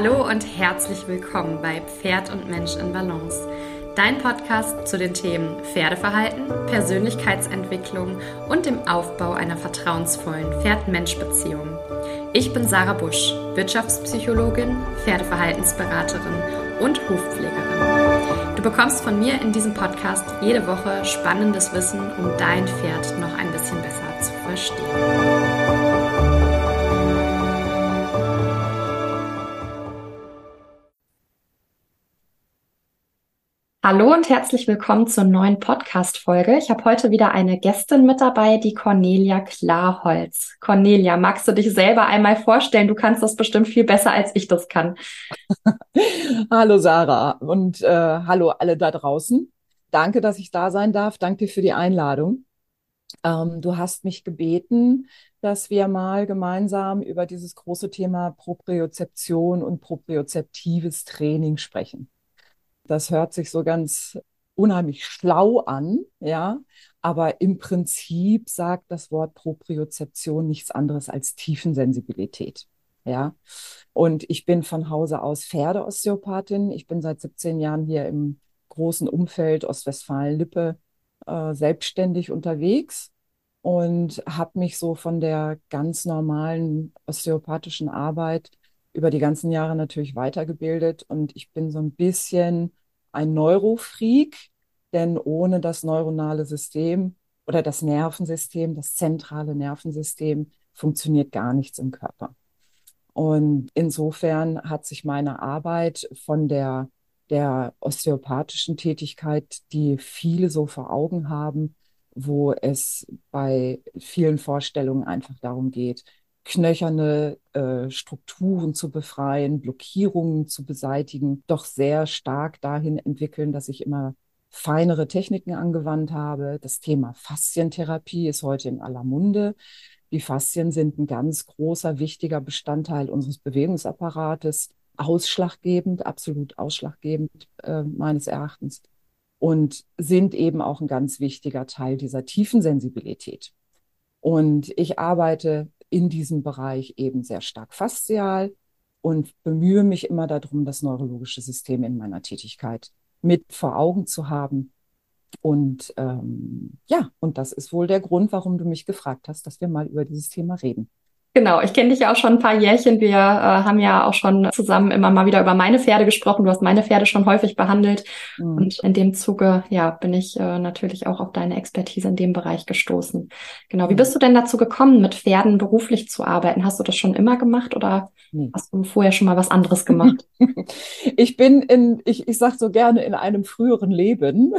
Hallo und herzlich willkommen bei Pferd und Mensch in Balance. Dein Podcast zu den Themen Pferdeverhalten, Persönlichkeitsentwicklung und dem Aufbau einer vertrauensvollen Pferd-Mensch-Beziehung. Ich bin Sarah Busch, Wirtschaftspsychologin, Pferdeverhaltensberaterin und Hofpflegerin. Du bekommst von mir in diesem Podcast jede Woche spannendes Wissen, um dein Pferd noch ein bisschen besser zu verstehen. Hallo und herzlich willkommen zur neuen Podcast-Folge. Ich habe heute wieder eine Gästin mit dabei, die Cornelia Klarholz. Cornelia, magst du dich selber einmal vorstellen? Du kannst das bestimmt viel besser, als ich das kann. hallo Sarah und äh, hallo alle da draußen. Danke, dass ich da sein darf. Danke für die Einladung. Ähm, du hast mich gebeten, dass wir mal gemeinsam über dieses große Thema Propriozeption und propriozeptives Training sprechen. Das hört sich so ganz unheimlich schlau an, ja, aber im Prinzip sagt das Wort Propriozeption nichts anderes als Tiefensensibilität. Ja, und ich bin von Hause aus Pferdeosteopathin. Ich bin seit 17 Jahren hier im großen Umfeld Ostwestfalen-Lippe äh, selbstständig unterwegs und habe mich so von der ganz normalen osteopathischen Arbeit über die ganzen Jahre natürlich weitergebildet und ich bin so ein bisschen ein Neurofreak, denn ohne das neuronale System oder das Nervensystem, das zentrale Nervensystem, funktioniert gar nichts im Körper. Und insofern hat sich meine Arbeit von der, der osteopathischen Tätigkeit, die viele so vor Augen haben, wo es bei vielen Vorstellungen einfach darum geht, knöcherne äh, Strukturen zu befreien, Blockierungen zu beseitigen, doch sehr stark dahin entwickeln, dass ich immer feinere Techniken angewandt habe. Das Thema Faszientherapie ist heute in aller Munde. Die Faszien sind ein ganz großer, wichtiger Bestandteil unseres Bewegungsapparates, ausschlaggebend, absolut ausschlaggebend äh, meines Erachtens und sind eben auch ein ganz wichtiger Teil dieser tiefen Sensibilität. Und ich arbeite in diesem Bereich eben sehr stark faszial und bemühe mich immer darum, das neurologische System in meiner Tätigkeit mit vor Augen zu haben. Und ähm, ja, und das ist wohl der Grund, warum du mich gefragt hast, dass wir mal über dieses Thema reden. Genau, ich kenne dich ja auch schon ein paar Jährchen. Wir äh, haben ja auch schon zusammen immer mal wieder über meine Pferde gesprochen. Du hast meine Pferde schon häufig behandelt. Mhm. Und in dem Zuge, ja, bin ich äh, natürlich auch auf deine Expertise in dem Bereich gestoßen. Genau. Wie mhm. bist du denn dazu gekommen, mit Pferden beruflich zu arbeiten? Hast du das schon immer gemacht oder nee. hast du vorher schon mal was anderes gemacht? ich bin in, ich, ich sag so gerne, in einem früheren Leben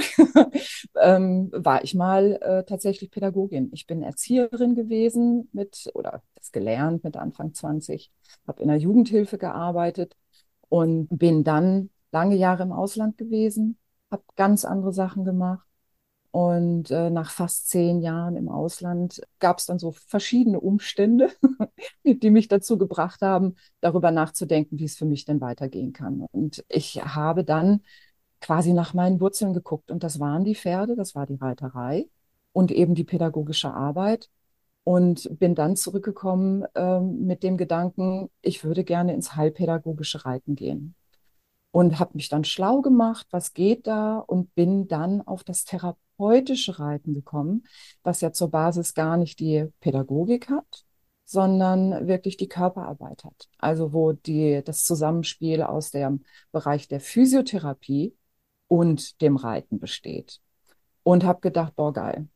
ähm, war ich mal äh, tatsächlich Pädagogin. Ich bin Erzieherin gewesen mit, oder das gelernt mit Anfang 20, habe in der Jugendhilfe gearbeitet und bin dann lange Jahre im Ausland gewesen, habe ganz andere Sachen gemacht. Und äh, nach fast zehn Jahren im Ausland gab es dann so verschiedene Umstände, die mich dazu gebracht haben, darüber nachzudenken, wie es für mich denn weitergehen kann. Und ich habe dann quasi nach meinen Wurzeln geguckt. Und das waren die Pferde, das war die Reiterei und eben die pädagogische Arbeit und bin dann zurückgekommen ähm, mit dem Gedanken, ich würde gerne ins heilpädagogische Reiten gehen. Und habe mich dann schlau gemacht, was geht da und bin dann auf das therapeutische Reiten gekommen, was ja zur Basis gar nicht die Pädagogik hat, sondern wirklich die Körperarbeit hat. Also wo die, das Zusammenspiel aus dem Bereich der Physiotherapie und dem Reiten besteht. Und habe gedacht, boah, geil,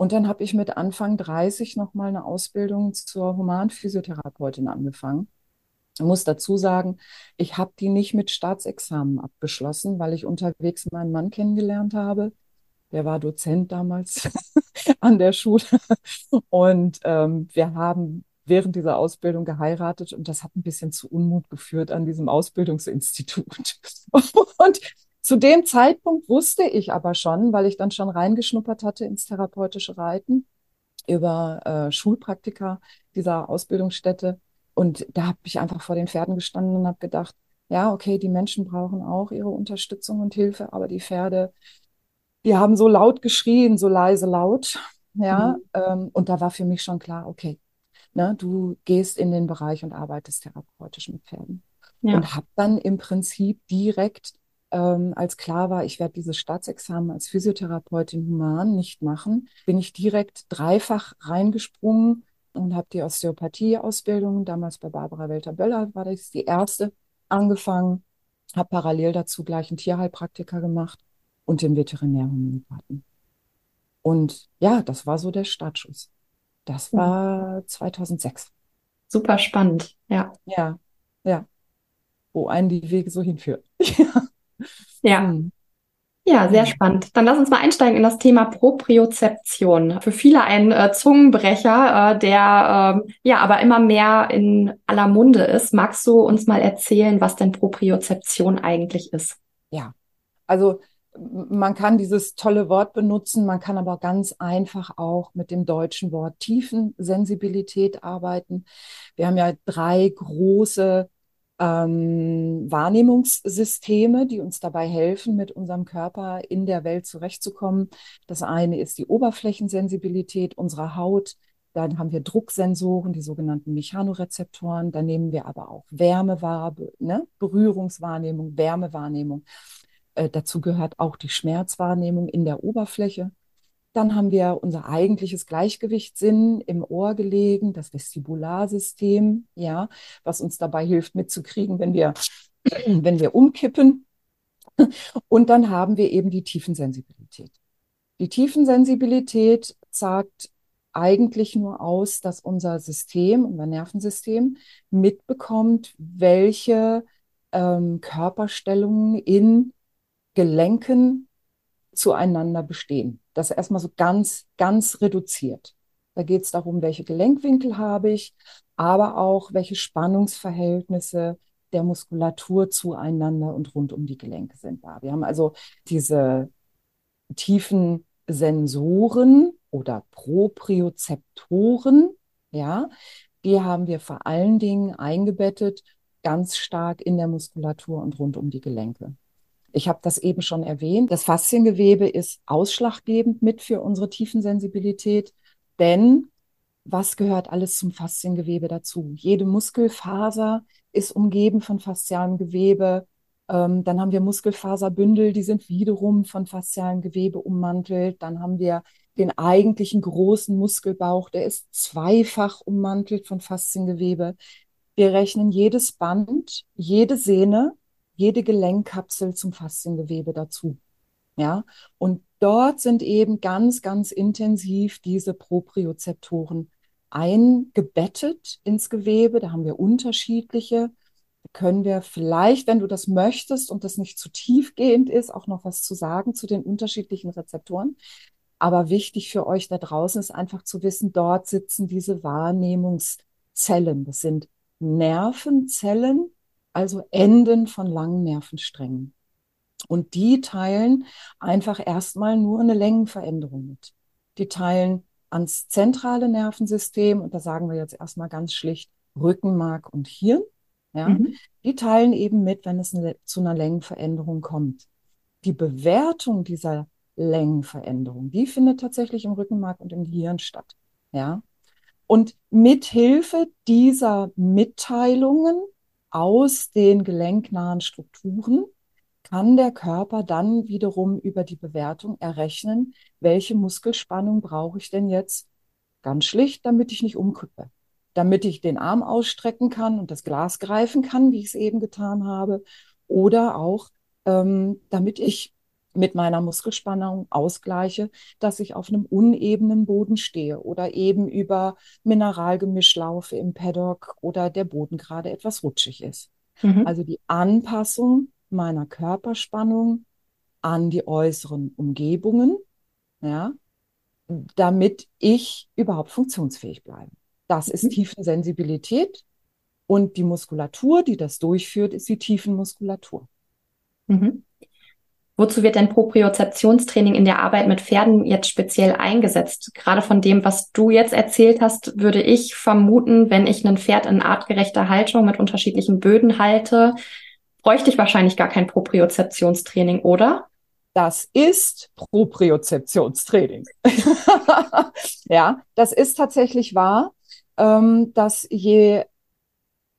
und dann habe ich mit Anfang 30 nochmal eine Ausbildung zur Humanphysiotherapeutin angefangen. Ich muss dazu sagen, ich habe die nicht mit Staatsexamen abgeschlossen, weil ich unterwegs meinen Mann kennengelernt habe. Der war Dozent damals an der Schule. Und ähm, wir haben während dieser Ausbildung geheiratet und das hat ein bisschen zu Unmut geführt an diesem Ausbildungsinstitut. Und zu dem Zeitpunkt wusste ich aber schon, weil ich dann schon reingeschnuppert hatte ins therapeutische Reiten über äh, Schulpraktika dieser Ausbildungsstätte. Und da habe ich einfach vor den Pferden gestanden und habe gedacht, ja, okay, die Menschen brauchen auch ihre Unterstützung und Hilfe, aber die Pferde, die haben so laut geschrien, so leise laut. Ja, mhm. ähm, und da war für mich schon klar, okay, ne, du gehst in den Bereich und arbeitest therapeutisch mit Pferden. Ja. Und habe dann im Prinzip direkt, ähm, als klar war, ich werde dieses Staatsexamen als Physiotherapeutin human nicht machen, bin ich direkt dreifach reingesprungen und habe die Osteopathie-Ausbildung, damals bei Barbara Welter-Böller war das die erste, angefangen, habe parallel dazu gleich einen Tierheilpraktiker gemacht und den Veterinärhomöopathen. Und ja, das war so der Startschuss. Das war 2006. Super spannend, ja. Ja, ja. Wo einen die Wege so hinführen. ja. Hm. Ja, sehr spannend. Dann lass uns mal einsteigen in das Thema Propriozeption. Für viele ein äh, Zungenbrecher, äh, der äh, ja aber immer mehr in aller Munde ist. Magst du uns mal erzählen, was denn Propriozeption eigentlich ist? Ja, also man kann dieses tolle Wort benutzen, man kann aber ganz einfach auch mit dem deutschen Wort Tiefensensibilität arbeiten. Wir haben ja drei große ähm, Wahrnehmungssysteme, die uns dabei helfen, mit unserem Körper in der Welt zurechtzukommen. Das eine ist die Oberflächensensibilität unserer Haut. Dann haben wir Drucksensoren, die sogenannten Mechanorezeptoren. Dann nehmen wir aber auch Wärme ne? Berührungswahrnehmung, Wärmewahrnehmung. Äh, dazu gehört auch die Schmerzwahrnehmung in der Oberfläche. Dann haben wir unser eigentliches Gleichgewichtssinn im Ohr gelegen, das Vestibularsystem, ja, was uns dabei hilft mitzukriegen, wenn wir, wenn wir umkippen. Und dann haben wir eben die Tiefensensibilität. Die Tiefensensibilität sagt eigentlich nur aus, dass unser System, unser Nervensystem mitbekommt, welche ähm, Körperstellungen in Gelenken zueinander bestehen. Das erstmal so ganz, ganz reduziert. Da geht es darum, welche Gelenkwinkel habe ich, aber auch welche Spannungsverhältnisse der Muskulatur zueinander und rund um die Gelenke sind da. Wir haben also diese tiefen Sensoren oder Propriozeptoren, ja, die haben wir vor allen Dingen eingebettet ganz stark in der Muskulatur und rund um die Gelenke. Ich habe das eben schon erwähnt. Das Fasziengewebe ist ausschlaggebend mit für unsere Tiefensensibilität, denn was gehört alles zum Fasziengewebe dazu? Jede Muskelfaser ist umgeben von faszialem Gewebe. Ähm, dann haben wir Muskelfaserbündel, die sind wiederum von faszialem Gewebe ummantelt. Dann haben wir den eigentlichen großen Muskelbauch, der ist zweifach ummantelt von Fasziengewebe. Wir rechnen jedes Band, jede Sehne jede Gelenkkapsel zum Fasziengewebe dazu. Ja, und dort sind eben ganz, ganz intensiv diese Propriozeptoren eingebettet ins Gewebe. Da haben wir unterschiedliche. Da können wir vielleicht, wenn du das möchtest und das nicht zu tiefgehend ist, auch noch was zu sagen zu den unterschiedlichen Rezeptoren. Aber wichtig für euch da draußen ist einfach zu wissen, dort sitzen diese Wahrnehmungszellen. Das sind Nervenzellen, also Enden von langen Nervensträngen. Und die teilen einfach erstmal nur eine Längenveränderung mit. Die teilen ans zentrale Nervensystem, und da sagen wir jetzt erstmal ganz schlicht Rückenmark und Hirn. Ja, mhm. Die teilen eben mit, wenn es eine, zu einer Längenveränderung kommt. Die Bewertung dieser Längenveränderung, die findet tatsächlich im Rückenmark und im Gehirn statt. Ja. Und mithilfe dieser Mitteilungen aus den gelenknahen Strukturen kann der Körper dann wiederum über die Bewertung errechnen, welche Muskelspannung brauche ich denn jetzt ganz schlicht, damit ich nicht umkippe, damit ich den Arm ausstrecken kann und das Glas greifen kann, wie ich es eben getan habe, oder auch ähm, damit ich mit meiner Muskelspannung ausgleiche, dass ich auf einem unebenen Boden stehe oder eben über Mineralgemisch laufe im Paddock oder der Boden gerade etwas rutschig ist. Mhm. Also die Anpassung meiner Körperspannung an die äußeren Umgebungen, ja, damit ich überhaupt funktionsfähig bleibe. Das ist mhm. Tiefensensibilität und die Muskulatur, die das durchführt, ist die Tiefenmuskulatur. Mhm. Wozu wird denn Propriozeptionstraining in der Arbeit mit Pferden jetzt speziell eingesetzt? Gerade von dem, was du jetzt erzählt hast, würde ich vermuten, wenn ich ein Pferd in artgerechter Haltung mit unterschiedlichen Böden halte, bräuchte ich wahrscheinlich gar kein Propriozeptionstraining, oder? Das ist Propriozeptionstraining. ja, das ist tatsächlich wahr, ähm, dass je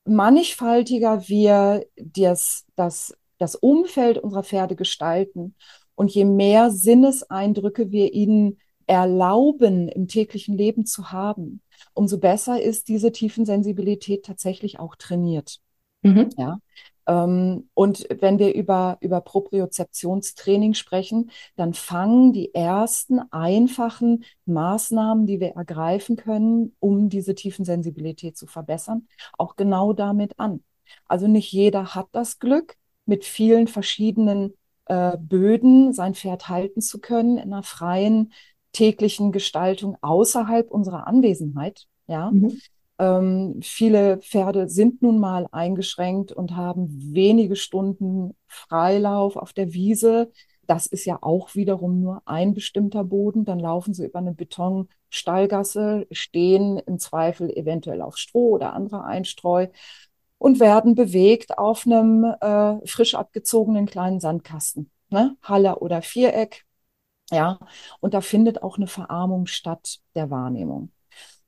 mannigfaltiger wir das, das, das Umfeld unserer Pferde gestalten und je mehr Sinneseindrücke wir ihnen erlauben, im täglichen Leben zu haben, umso besser ist diese Tiefensensibilität tatsächlich auch trainiert. Mhm. Ja. Ähm, und wenn wir über, über Propriozeptionstraining sprechen, dann fangen die ersten einfachen Maßnahmen, die wir ergreifen können, um diese Tiefensensibilität zu verbessern, auch genau damit an. Also nicht jeder hat das Glück, mit vielen verschiedenen äh, Böden sein Pferd halten zu können in einer freien täglichen Gestaltung außerhalb unserer Anwesenheit. Ja. Mhm. Ähm, viele Pferde sind nun mal eingeschränkt und haben wenige Stunden Freilauf auf der Wiese. Das ist ja auch wiederum nur ein bestimmter Boden. Dann laufen sie über eine Betonstallgasse, stehen im Zweifel eventuell auf Stroh oder anderer Einstreu und werden bewegt auf einem äh, frisch abgezogenen kleinen Sandkasten, ne? Halle oder Viereck. Ja, und da findet auch eine Verarmung statt der Wahrnehmung.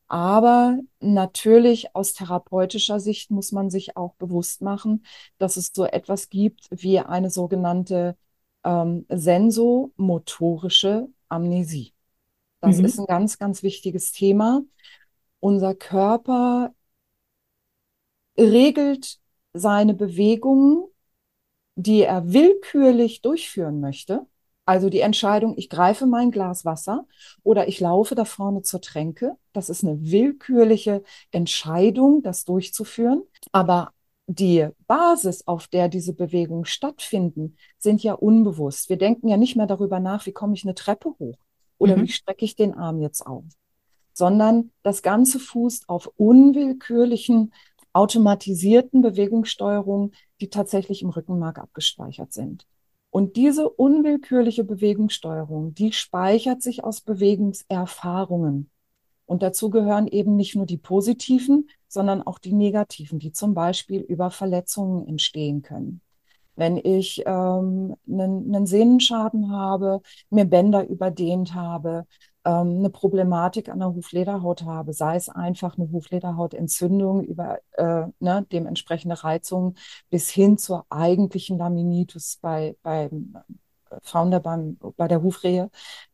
Aber natürlich aus therapeutischer Sicht muss man sich auch bewusst machen, dass es so etwas gibt wie eine sogenannte ähm, sensomotorische Amnesie. Das mhm. ist ein ganz, ganz wichtiges Thema. Unser Körper regelt seine Bewegungen, die er willkürlich durchführen möchte, also die Entscheidung, ich greife mein Glas Wasser oder ich laufe da vorne zur Tränke. Das ist eine willkürliche Entscheidung, das durchzuführen. Aber die Basis, auf der diese Bewegungen stattfinden, sind ja unbewusst. Wir denken ja nicht mehr darüber nach, wie komme ich eine Treppe hoch oder mhm. wie strecke ich den Arm jetzt auf, sondern das Ganze fußt auf unwillkürlichen, automatisierten Bewegungssteuerungen, die tatsächlich im Rückenmark abgespeichert sind. Und diese unwillkürliche Bewegungssteuerung, die speichert sich aus Bewegungserfahrungen. Und dazu gehören eben nicht nur die positiven, sondern auch die negativen, die zum Beispiel über Verletzungen entstehen können. Wenn ich ähm, einen, einen Sehnenschaden habe, mir Bänder überdehnt habe, ähm, eine Problematik an der Huflederhaut habe, sei es einfach eine Huflederhautentzündung über äh, ne, dementsprechende Reizungen bis hin zur eigentlichen Laminitis bei, beim äh, Founder beim, bei der Hufrehe,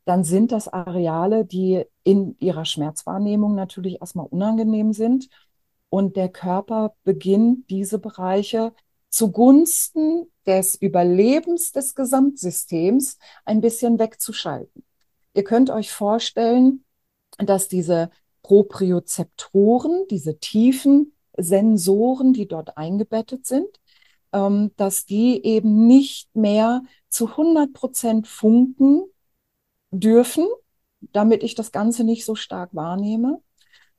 dann sind das Areale, die in ihrer Schmerzwahrnehmung natürlich erstmal unangenehm sind. Und der Körper beginnt diese Bereiche zugunsten des Überlebens des Gesamtsystems ein bisschen wegzuschalten. Ihr könnt euch vorstellen, dass diese Propriozeptoren, diese tiefen Sensoren, die dort eingebettet sind, ähm, dass die eben nicht mehr zu 100 Prozent funken dürfen, damit ich das Ganze nicht so stark wahrnehme,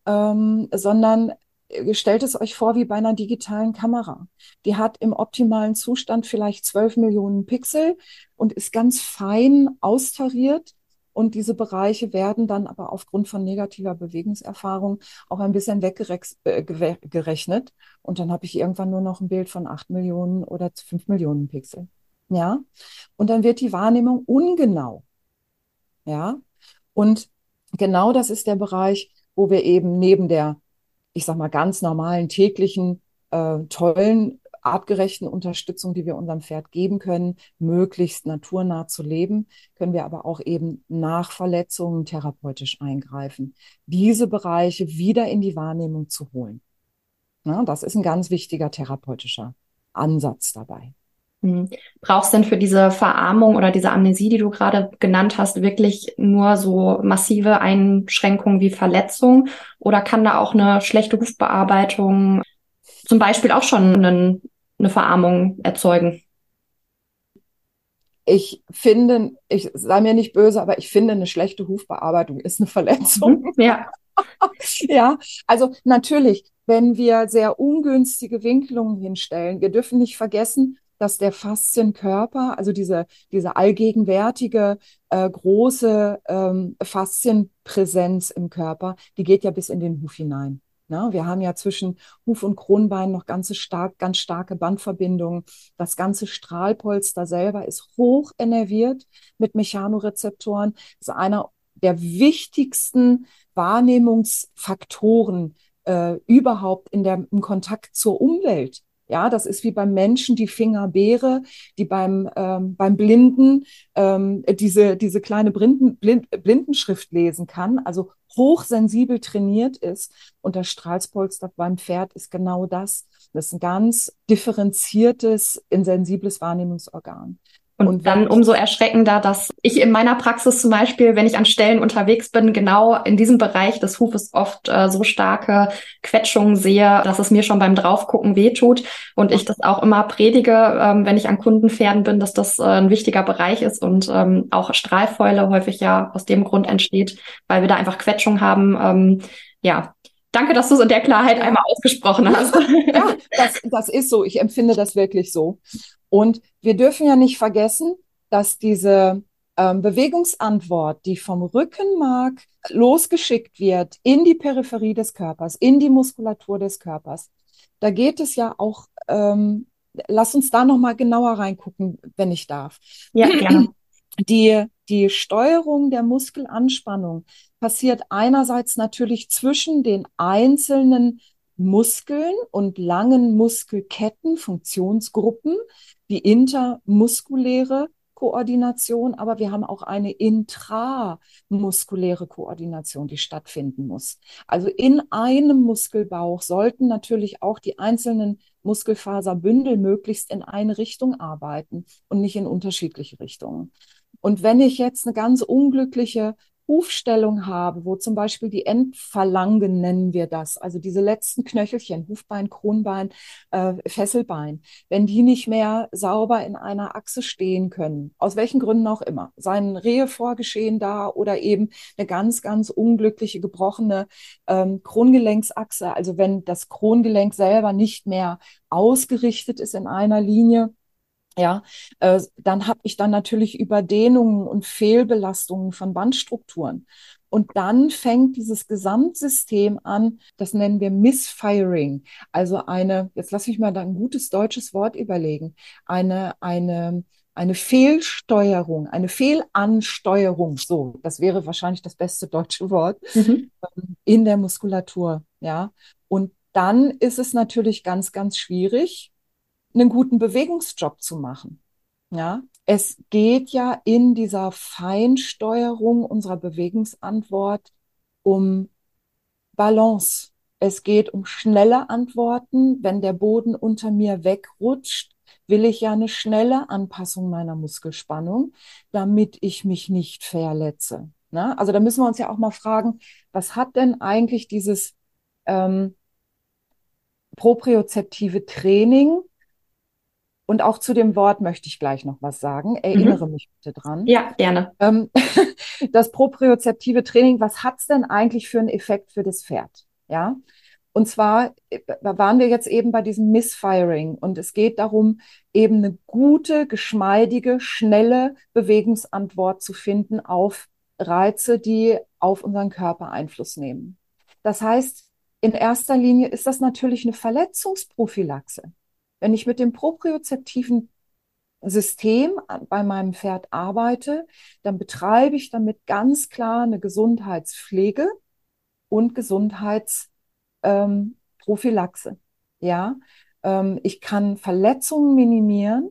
ähm, sondern äh, stellt es euch vor wie bei einer digitalen Kamera. Die hat im optimalen Zustand vielleicht 12 Millionen Pixel und ist ganz fein austariert und diese Bereiche werden dann aber aufgrund von negativer Bewegungserfahrung auch ein bisschen weggerechnet. Äh, und dann habe ich irgendwann nur noch ein Bild von acht Millionen oder fünf Millionen Pixel. Ja. Und dann wird die Wahrnehmung ungenau. Ja. Und genau das ist der Bereich, wo wir eben neben der, ich sag mal, ganz normalen täglichen, äh, tollen artgerechten Unterstützung, die wir unserem Pferd geben können, möglichst naturnah zu leben, können wir aber auch eben nach Verletzungen therapeutisch eingreifen, diese Bereiche wieder in die Wahrnehmung zu holen. Ja, das ist ein ganz wichtiger therapeutischer Ansatz dabei. Mhm. Brauchst denn für diese Verarmung oder diese Amnesie, die du gerade genannt hast, wirklich nur so massive Einschränkungen wie Verletzung? Oder kann da auch eine schlechte Hufbearbeitung zum Beispiel auch schon einen, eine Verarmung erzeugen. Ich finde, ich sei mir nicht böse, aber ich finde, eine schlechte Hufbearbeitung ist eine Verletzung. Mhm, ja. ja, also natürlich, wenn wir sehr ungünstige Winkelungen hinstellen, wir dürfen nicht vergessen, dass der Faszienkörper, also diese, diese allgegenwärtige äh, große ähm, Faszienpräsenz im Körper, die geht ja bis in den Huf hinein. Ne? Wir haben ja zwischen Huf- und Kronbein noch ganze stark, ganz starke Bandverbindungen. Das ganze Strahlpolster selber ist hoch innerviert mit Mechanorezeptoren. Das ist einer der wichtigsten Wahrnehmungsfaktoren äh, überhaupt in der, im Kontakt zur Umwelt. Ja, das ist wie beim Menschen die Fingerbeere, die beim, ähm, beim Blinden ähm, diese, diese kleine Blinden, Blind, Blindenschrift lesen kann, also hochsensibel trainiert ist. Und das Strahlspolster beim Pferd ist genau das. Das ist ein ganz differenziertes, insensibles Wahrnehmungsorgan. Und, dann umso erschreckender, dass ich in meiner Praxis zum Beispiel, wenn ich an Stellen unterwegs bin, genau in diesem Bereich des Hufes oft äh, so starke Quetschungen sehe, dass es mir schon beim Draufgucken wehtut. Und ich das auch immer predige, ähm, wenn ich an Kundenpferden bin, dass das äh, ein wichtiger Bereich ist und ähm, auch Strahlfäule häufig ja aus dem Grund entsteht, weil wir da einfach Quetschungen haben. Ähm, ja, Danke, dass du es in der Klarheit ja. einmal ausgesprochen hast. Ja, das, das ist so. Ich empfinde das wirklich so. Und wir dürfen ja nicht vergessen, dass diese ähm, Bewegungsantwort, die vom Rückenmark losgeschickt wird in die Peripherie des Körpers, in die Muskulatur des Körpers, da geht es ja auch, ähm, lass uns da nochmal genauer reingucken, wenn ich darf. Ja, gerne. Die, die Steuerung der Muskelanspannung passiert einerseits natürlich zwischen den einzelnen Muskeln und langen Muskelketten, Funktionsgruppen, die intermuskuläre Koordination, aber wir haben auch eine intramuskuläre Koordination, die stattfinden muss. Also in einem Muskelbauch sollten natürlich auch die einzelnen Muskelfaserbündel möglichst in eine Richtung arbeiten und nicht in unterschiedliche Richtungen. Und wenn ich jetzt eine ganz unglückliche Hufstellung habe, wo zum Beispiel die Endphalangen nennen wir das, also diese letzten Knöchelchen, Hufbein, Kronbein, äh, Fesselbein, wenn die nicht mehr sauber in einer Achse stehen können, aus welchen Gründen auch immer, seien Rehe vorgeschehen da oder eben eine ganz, ganz unglückliche gebrochene ähm, Krongelenksachse, also wenn das Krongelenk selber nicht mehr ausgerichtet ist in einer Linie, ja, äh, dann habe ich dann natürlich Überdehnungen und Fehlbelastungen von Bandstrukturen. Und dann fängt dieses Gesamtsystem an, das nennen wir Misfiring, also eine, jetzt lasse ich mal da ein gutes deutsches Wort überlegen, eine, eine, eine Fehlsteuerung, eine Fehlansteuerung, so, das wäre wahrscheinlich das beste deutsche Wort, mhm. Ähm, in der Muskulatur, ja. Und dann ist es natürlich ganz, ganz schwierig, einen guten Bewegungsjob zu machen. Ja, es geht ja in dieser Feinsteuerung unserer Bewegungsantwort um Balance. Es geht um schnelle Antworten. Wenn der Boden unter mir wegrutscht, will ich ja eine schnelle Anpassung meiner Muskelspannung, damit ich mich nicht verletze. Na? Also da müssen wir uns ja auch mal fragen, was hat denn eigentlich dieses ähm, propriozeptive Training und auch zu dem Wort möchte ich gleich noch was sagen. Erinnere mhm. mich bitte dran. Ja, gerne. Ähm, das propriozeptive Training, was hat es denn eigentlich für einen Effekt für das Pferd? Ja. Und zwar äh, waren wir jetzt eben bei diesem Missfiring und es geht darum, eben eine gute, geschmeidige, schnelle Bewegungsantwort zu finden auf Reize, die auf unseren Körper Einfluss nehmen. Das heißt, in erster Linie ist das natürlich eine Verletzungsprophylaxe. Wenn ich mit dem propriozeptiven System bei meinem Pferd arbeite, dann betreibe ich damit ganz klar eine Gesundheitspflege und Gesundheitsprophylaxe. Ähm, ja, ähm, ich kann Verletzungen minimieren.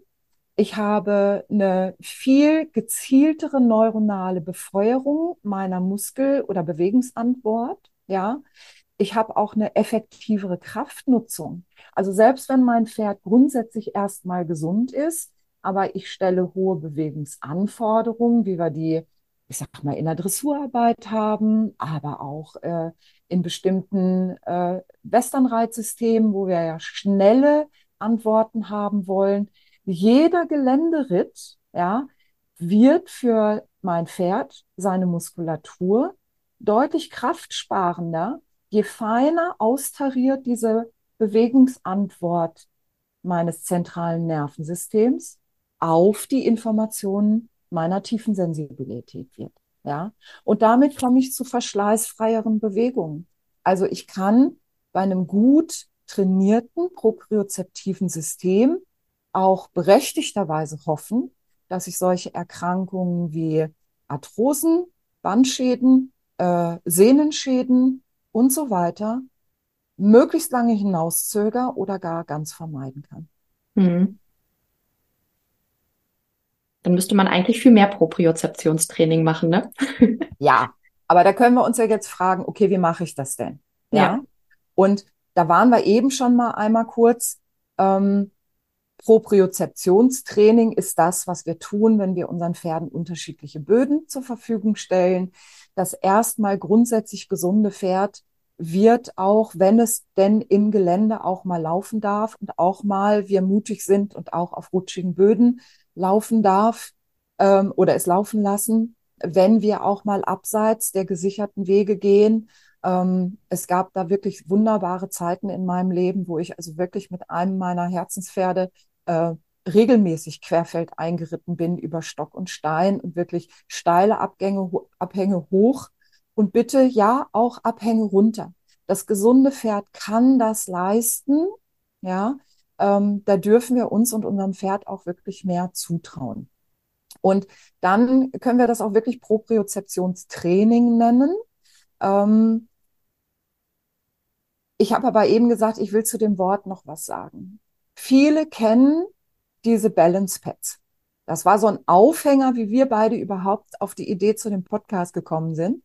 Ich habe eine viel gezieltere neuronale Befeuerung meiner Muskel- oder Bewegungsantwort. Ja, ich habe auch eine effektivere Kraftnutzung. Also selbst wenn mein Pferd grundsätzlich erstmal gesund ist, aber ich stelle hohe Bewegungsanforderungen, wie wir die, ich sag mal, in der Dressurarbeit haben, aber auch äh, in bestimmten äh, Westernreitsystemen, wo wir ja schnelle Antworten haben wollen. Jeder Geländeritt, ja, wird für mein Pferd seine Muskulatur deutlich kraftsparender je feiner austariert diese Bewegungsantwort meines zentralen Nervensystems auf die Informationen meiner tiefen Sensibilität wird. Ja, und damit komme ich zu verschleißfreieren Bewegungen. Also ich kann bei einem gut trainierten propriozeptiven System auch berechtigterweise hoffen, dass ich solche Erkrankungen wie Arthrosen, Bandschäden, äh, Sehnenschäden und so weiter möglichst lange hinauszöger oder gar ganz vermeiden kann. Mhm. Dann müsste man eigentlich viel mehr Propriozeptionstraining machen, ne? ja, aber da können wir uns ja jetzt fragen, okay, wie mache ich das denn? Ja. ja. Und da waren wir eben schon mal einmal kurz. Ähm, Propriozeptionstraining ist das, was wir tun, wenn wir unseren Pferden unterschiedliche Böden zur Verfügung stellen. Das erstmal grundsätzlich gesunde Pferd wird auch, wenn es denn im Gelände auch mal laufen darf und auch mal wir mutig sind und auch auf rutschigen Böden laufen darf ähm, oder es laufen lassen, wenn wir auch mal abseits der gesicherten Wege gehen. Ähm, es gab da wirklich wunderbare Zeiten in meinem Leben, wo ich also wirklich mit einem meiner Herzenspferde äh, regelmäßig querfeld eingeritten bin über Stock und Stein und wirklich steile Abgänge, Abhänge hoch und bitte ja auch Abhänge runter. Das gesunde Pferd kann das leisten, ja. Ähm, da dürfen wir uns und unserem Pferd auch wirklich mehr zutrauen. Und dann können wir das auch wirklich Propriozeptionstraining nennen. Ähm, ich habe aber eben gesagt, ich will zu dem Wort noch was sagen. Viele kennen diese Balance Pads. Das war so ein Aufhänger, wie wir beide überhaupt auf die Idee zu dem Podcast gekommen sind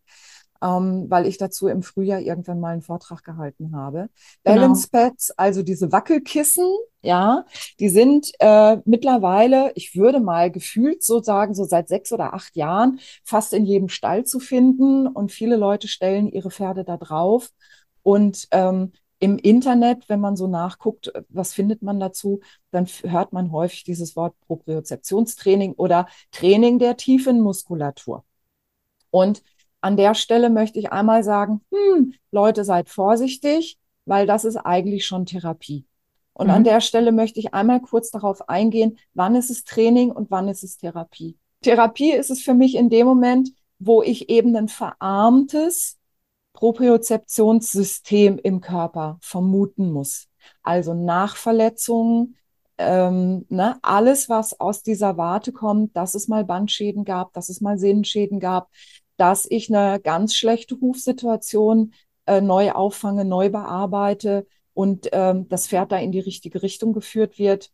ähm, weil ich dazu im Frühjahr irgendwann mal einen Vortrag gehalten habe. Genau. Balance Pads, also diese Wackelkissen, ja, die sind äh, mittlerweile, ich würde mal gefühlt sozusagen so seit sechs oder acht Jahren fast in jedem Stall zu finden und viele Leute stellen ihre Pferde da drauf und ähm, im Internet, wenn man so nachguckt, was findet man dazu, dann hört man häufig dieses Wort Propriozeptionstraining oder Training der tiefen Muskulatur. Und an der Stelle möchte ich einmal sagen, hm, Leute, seid vorsichtig, weil das ist eigentlich schon Therapie. Und mhm. an der Stelle möchte ich einmal kurz darauf eingehen, wann ist es Training und wann ist es Therapie. Therapie ist es für mich in dem Moment, wo ich eben ein verarmtes Propriozeptionssystem im Körper vermuten muss. Also Nachverletzungen, ähm, ne, alles, was aus dieser Warte kommt, dass es mal Bandschäden gab, dass es mal Sehnenschäden gab, dass ich eine ganz schlechte Hufsituation äh, neu auffange, neu bearbeite und ähm, das Pferd da in die richtige Richtung geführt wird,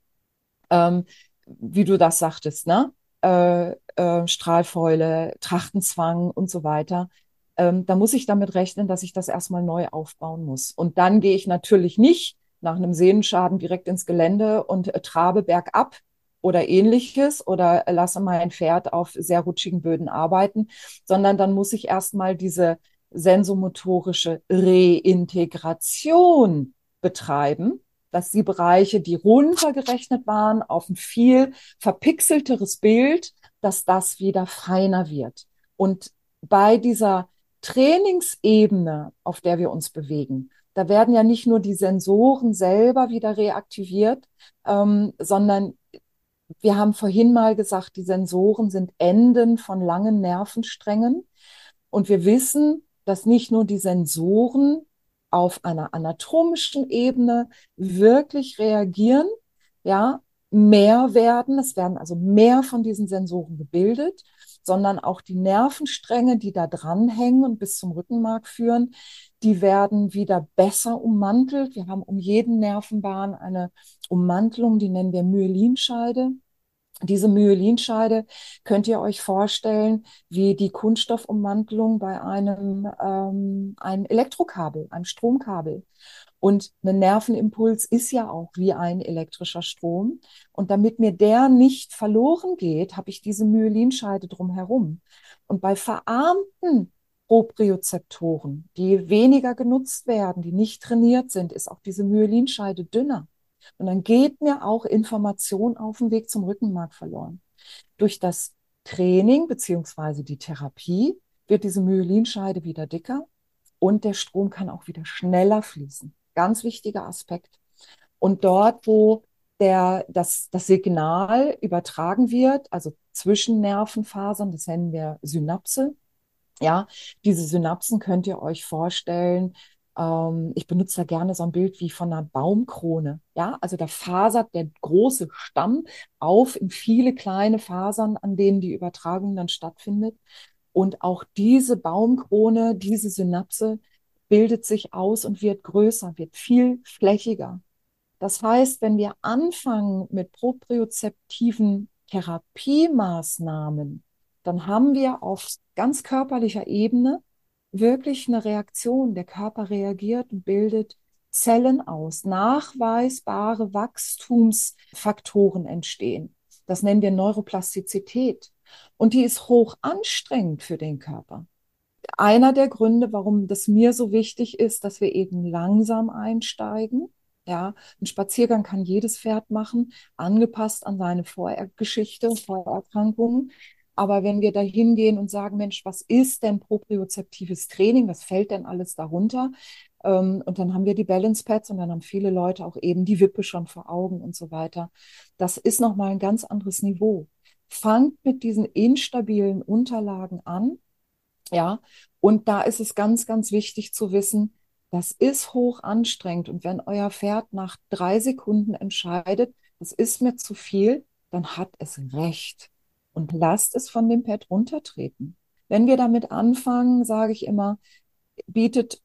ähm, wie du das sagtest, ne? Äh, äh, Strahlfäule, Trachtenzwang und so weiter. Ähm, da muss ich damit rechnen, dass ich das erstmal neu aufbauen muss. Und dann gehe ich natürlich nicht nach einem Sehnenschaden direkt ins Gelände und äh, trabe bergab, oder ähnliches oder lasse mein Pferd auf sehr rutschigen Böden arbeiten, sondern dann muss ich erstmal diese sensomotorische Reintegration betreiben, dass die Bereiche, die runtergerechnet waren, auf ein viel verpixelteres Bild, dass das wieder feiner wird. Und bei dieser Trainingsebene, auf der wir uns bewegen, da werden ja nicht nur die Sensoren selber wieder reaktiviert, ähm, sondern wir haben vorhin mal gesagt, die Sensoren sind Enden von langen Nervensträngen. Und wir wissen, dass nicht nur die Sensoren auf einer anatomischen Ebene wirklich reagieren, ja, mehr werden. Es werden also mehr von diesen Sensoren gebildet, sondern auch die Nervenstränge, die da dranhängen und bis zum Rückenmark führen, die werden wieder besser ummantelt. Wir haben um jeden Nervenbahn eine Ummantelung, die nennen wir Myelinscheide. Diese Myelinscheide könnt ihr euch vorstellen wie die Kunststoffummantelung bei einem, ähm, einem Elektrokabel, einem Stromkabel. Und ein Nervenimpuls ist ja auch wie ein elektrischer Strom. Und damit mir der nicht verloren geht, habe ich diese Myelinscheide drumherum. Und bei verarmten Propriozeptoren, die weniger genutzt werden, die nicht trainiert sind, ist auch diese Myelinscheide dünner. Und dann geht mir auch Information auf dem Weg zum Rückenmark verloren. Durch das Training beziehungsweise die Therapie wird diese Myelinscheide wieder dicker und der Strom kann auch wieder schneller fließen. Ganz wichtiger Aspekt. Und dort, wo der, das, das Signal übertragen wird, also zwischen Nervenfasern, das nennen wir Synapse. Ja, diese Synapsen könnt ihr euch vorstellen ähm, ich benutze da gerne so ein Bild wie von einer Baumkrone. Ja, also da fasert der große Stamm auf in viele kleine Fasern, an denen die Übertragung dann stattfindet. Und auch diese Baumkrone, diese Synapse bildet sich aus und wird größer, wird viel flächiger. Das heißt, wenn wir anfangen mit propriozeptiven Therapiemaßnahmen, dann haben wir auf ganz körperlicher Ebene wirklich eine Reaktion. Der Körper reagiert und bildet Zellen aus. Nachweisbare Wachstumsfaktoren entstehen. Das nennen wir Neuroplastizität. Und die ist hoch anstrengend für den Körper. Einer der Gründe, warum das mir so wichtig ist, dass wir eben langsam einsteigen. Ja, ein Spaziergang kann jedes Pferd machen, angepasst an seine Vorgeschichte, Vorerkrankungen. Aber wenn wir da hingehen und sagen, Mensch, was ist denn propriozeptives Training? Was fällt denn alles darunter? Ähm, und dann haben wir die Balance Pads und dann haben viele Leute auch eben die Wippe schon vor Augen und so weiter. Das ist nochmal ein ganz anderes Niveau. Fangt mit diesen instabilen Unterlagen an. Ja, und da ist es ganz, ganz wichtig zu wissen, das ist hoch anstrengend. Und wenn euer Pferd nach drei Sekunden entscheidet, das ist mir zu viel, dann hat es recht. Und lasst es von dem Pad runtertreten. Wenn wir damit anfangen, sage ich immer, bietet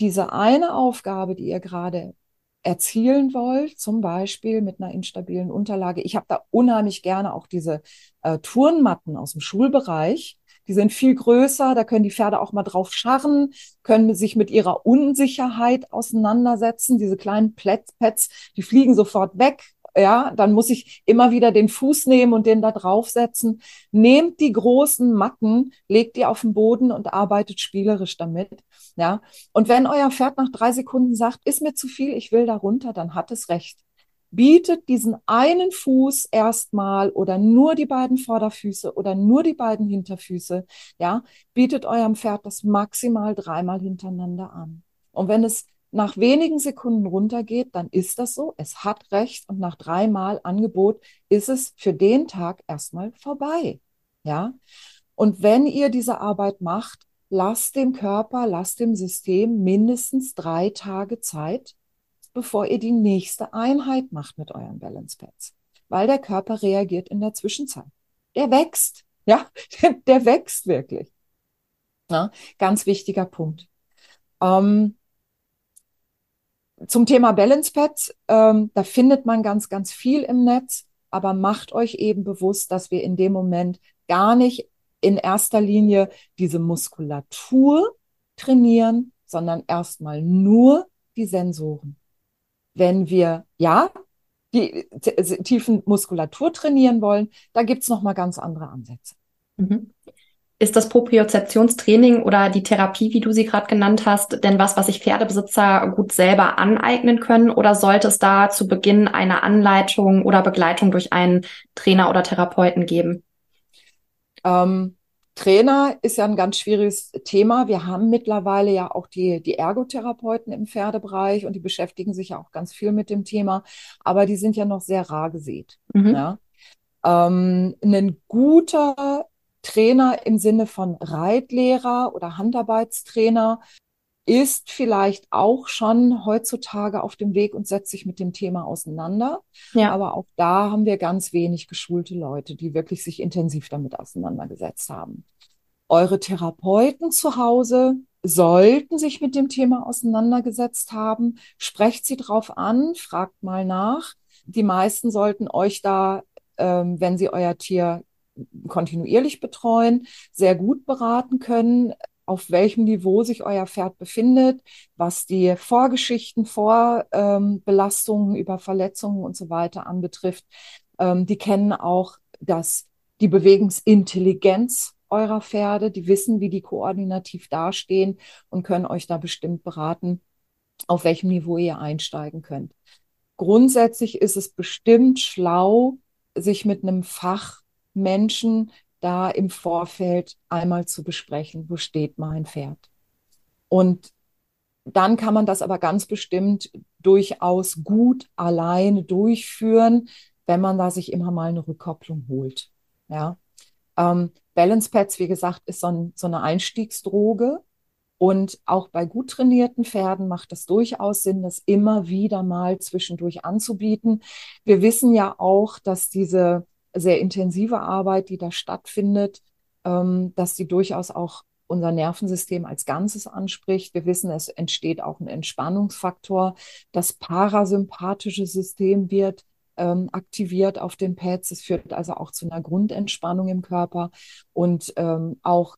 diese eine Aufgabe, die ihr gerade erzielen wollt, zum Beispiel mit einer instabilen Unterlage. Ich habe da unheimlich gerne auch diese äh, Turnmatten aus dem Schulbereich. Die sind viel größer, da können die Pferde auch mal drauf scharren, können sich mit ihrer Unsicherheit auseinandersetzen. Diese kleinen Pads, die fliegen sofort weg, ja, dann muss ich immer wieder den Fuß nehmen und den da draufsetzen. Nehmt die großen Matten, legt die auf den Boden und arbeitet spielerisch damit. Ja, und wenn euer Pferd nach drei Sekunden sagt, ist mir zu viel, ich will da runter, dann hat es recht. Bietet diesen einen Fuß erstmal oder nur die beiden Vorderfüße oder nur die beiden Hinterfüße, ja, bietet eurem Pferd das maximal dreimal hintereinander an. Und wenn es nach wenigen Sekunden runtergeht, dann ist das so. Es hat recht und nach dreimal Angebot ist es für den Tag erstmal vorbei. Ja. Und wenn ihr diese Arbeit macht, lasst dem Körper, lasst dem System mindestens drei Tage Zeit, bevor ihr die nächste Einheit macht mit euren Balance Pads. Weil der Körper reagiert in der Zwischenzeit. Der wächst. Ja, der wächst wirklich. Ja, ganz wichtiger Punkt. Ähm, zum Thema Balance Pads, ähm, da findet man ganz, ganz viel im Netz, aber macht euch eben bewusst, dass wir in dem Moment gar nicht in erster Linie diese Muskulatur trainieren, sondern erstmal nur die Sensoren. Wenn wir, ja, die tiefen Muskulatur trainieren wollen, da gibt's noch mal ganz andere Ansätze. Mhm. Ist das Propriozeptionstraining oder die Therapie, wie du sie gerade genannt hast, denn was, was sich Pferdebesitzer gut selber aneignen können? Oder sollte es da zu Beginn eine Anleitung oder Begleitung durch einen Trainer oder Therapeuten geben? Ähm, Trainer ist ja ein ganz schwieriges Thema. Wir haben mittlerweile ja auch die, die Ergotherapeuten im Pferdebereich und die beschäftigen sich ja auch ganz viel mit dem Thema, aber die sind ja noch sehr rar gesät. Mhm. Ja? Ähm, ein guter Trainer im Sinne von Reitlehrer oder Handarbeitstrainer ist vielleicht auch schon heutzutage auf dem Weg und setzt sich mit dem Thema auseinander. Ja. Aber auch da haben wir ganz wenig geschulte Leute, die wirklich sich intensiv damit auseinandergesetzt haben. Eure Therapeuten zu Hause sollten sich mit dem Thema auseinandergesetzt haben. Sprecht sie drauf an, fragt mal nach. Die meisten sollten euch da, ähm, wenn sie euer Tier kontinuierlich betreuen, sehr gut beraten können, auf welchem Niveau sich euer Pferd befindet, was die Vorgeschichten, Vorbelastungen ähm, über Verletzungen und so weiter anbetrifft. Ähm, die kennen auch das, die Bewegungsintelligenz eurer Pferde, die wissen, wie die koordinativ dastehen und können euch da bestimmt beraten, auf welchem Niveau ihr einsteigen könnt. Grundsätzlich ist es bestimmt schlau, sich mit einem Fachmenschen da im Vorfeld einmal zu besprechen, wo steht mein Pferd. Und dann kann man das aber ganz bestimmt durchaus gut alleine durchführen, wenn man da sich immer mal eine Rückkopplung holt. Ja. Ähm, Balance Pads, wie gesagt, ist so, ein, so eine Einstiegsdroge. Und auch bei gut trainierten Pferden macht es durchaus Sinn, das immer wieder mal zwischendurch anzubieten. Wir wissen ja auch, dass diese sehr intensive Arbeit, die da stattfindet, ähm, dass die durchaus auch unser Nervensystem als Ganzes anspricht. Wir wissen, es entsteht auch ein Entspannungsfaktor. Das parasympathische System wird ähm, aktiviert auf den Pads. Es führt also auch zu einer Grundentspannung im Körper und ähm, auch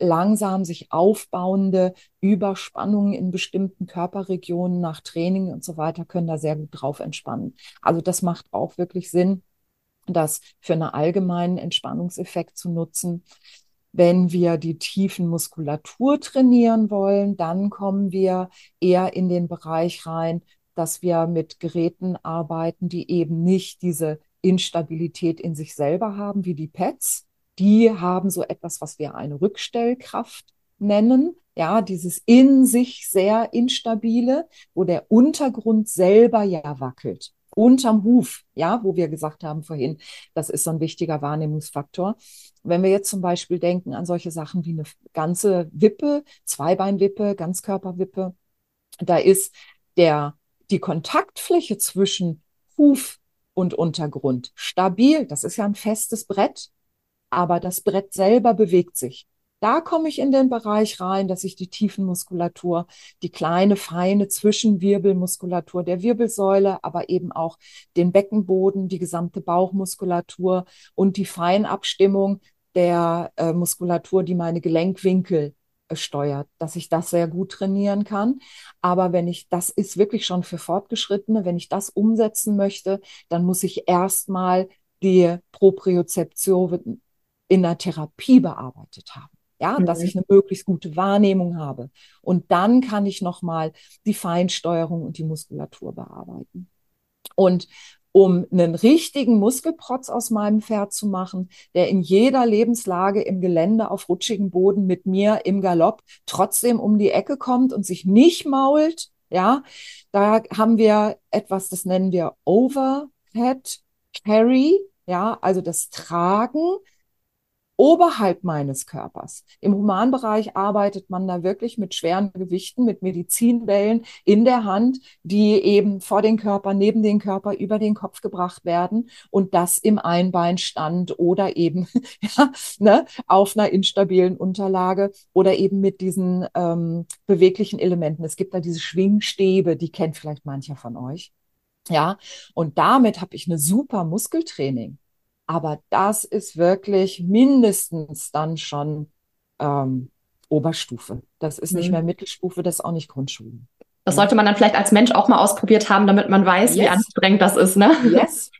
langsam sich aufbauende Überspannungen in bestimmten Körperregionen nach Training und so weiter können da sehr gut drauf entspannen. Also das macht auch wirklich Sinn, das für einen allgemeinen Entspannungseffekt zu nutzen. Wenn wir die tiefen Muskulatur trainieren wollen, dann kommen wir eher in den Bereich rein, dass wir mit Geräten arbeiten, die eben nicht diese Instabilität in sich selber haben, wie die Pads. Die haben so etwas, was wir eine Rückstellkraft nennen. Ja, dieses in sich sehr instabile, wo der Untergrund selber ja wackelt. Unterm Huf, ja, wo wir gesagt haben vorhin, das ist so ein wichtiger Wahrnehmungsfaktor. Wenn wir jetzt zum Beispiel denken an solche Sachen wie eine ganze Wippe, Zweibeinwippe, Ganzkörperwippe, da ist der die Kontaktfläche zwischen Huf und Untergrund stabil. Das ist ja ein festes Brett, aber das Brett selber bewegt sich. Da komme ich in den Bereich rein, dass ich die Tiefenmuskulatur, die kleine, feine Zwischenwirbelmuskulatur der Wirbelsäule, aber eben auch den Beckenboden, die gesamte Bauchmuskulatur und die Feinabstimmung der äh, Muskulatur, die meine Gelenkwinkel steuert, dass ich das sehr gut trainieren kann. Aber wenn ich, das ist wirklich schon für Fortgeschrittene, wenn ich das umsetzen möchte, dann muss ich erstmal die Propriozeption in der Therapie bearbeitet haben. Ja, mhm. dass ich eine möglichst gute Wahrnehmung habe. Und dann kann ich nochmal die Feinsteuerung und die Muskulatur bearbeiten. Und um einen richtigen Muskelprotz aus meinem Pferd zu machen, der in jeder Lebenslage im Gelände auf rutschigem Boden mit mir im Galopp trotzdem um die Ecke kommt und sich nicht mault. Ja, da haben wir etwas, das nennen wir Overhead Carry. Ja, also das Tragen oberhalb meines Körpers. Im Humanbereich arbeitet man da wirklich mit schweren Gewichten, mit Medizinbällen in der Hand, die eben vor den Körper, neben den Körper, über den Kopf gebracht werden und das im Einbeinstand oder eben ja, ne, auf einer instabilen Unterlage oder eben mit diesen ähm, beweglichen Elementen. Es gibt da diese Schwingstäbe, die kennt vielleicht mancher von euch. Ja, und damit habe ich eine super Muskeltraining. Aber das ist wirklich mindestens dann schon ähm, Oberstufe. Das ist mhm. nicht mehr Mittelstufe, das ist auch nicht Grundschule. Das sollte man dann vielleicht als Mensch auch mal ausprobiert haben, damit man weiß, yes. wie anstrengend das ist, ne? Yes.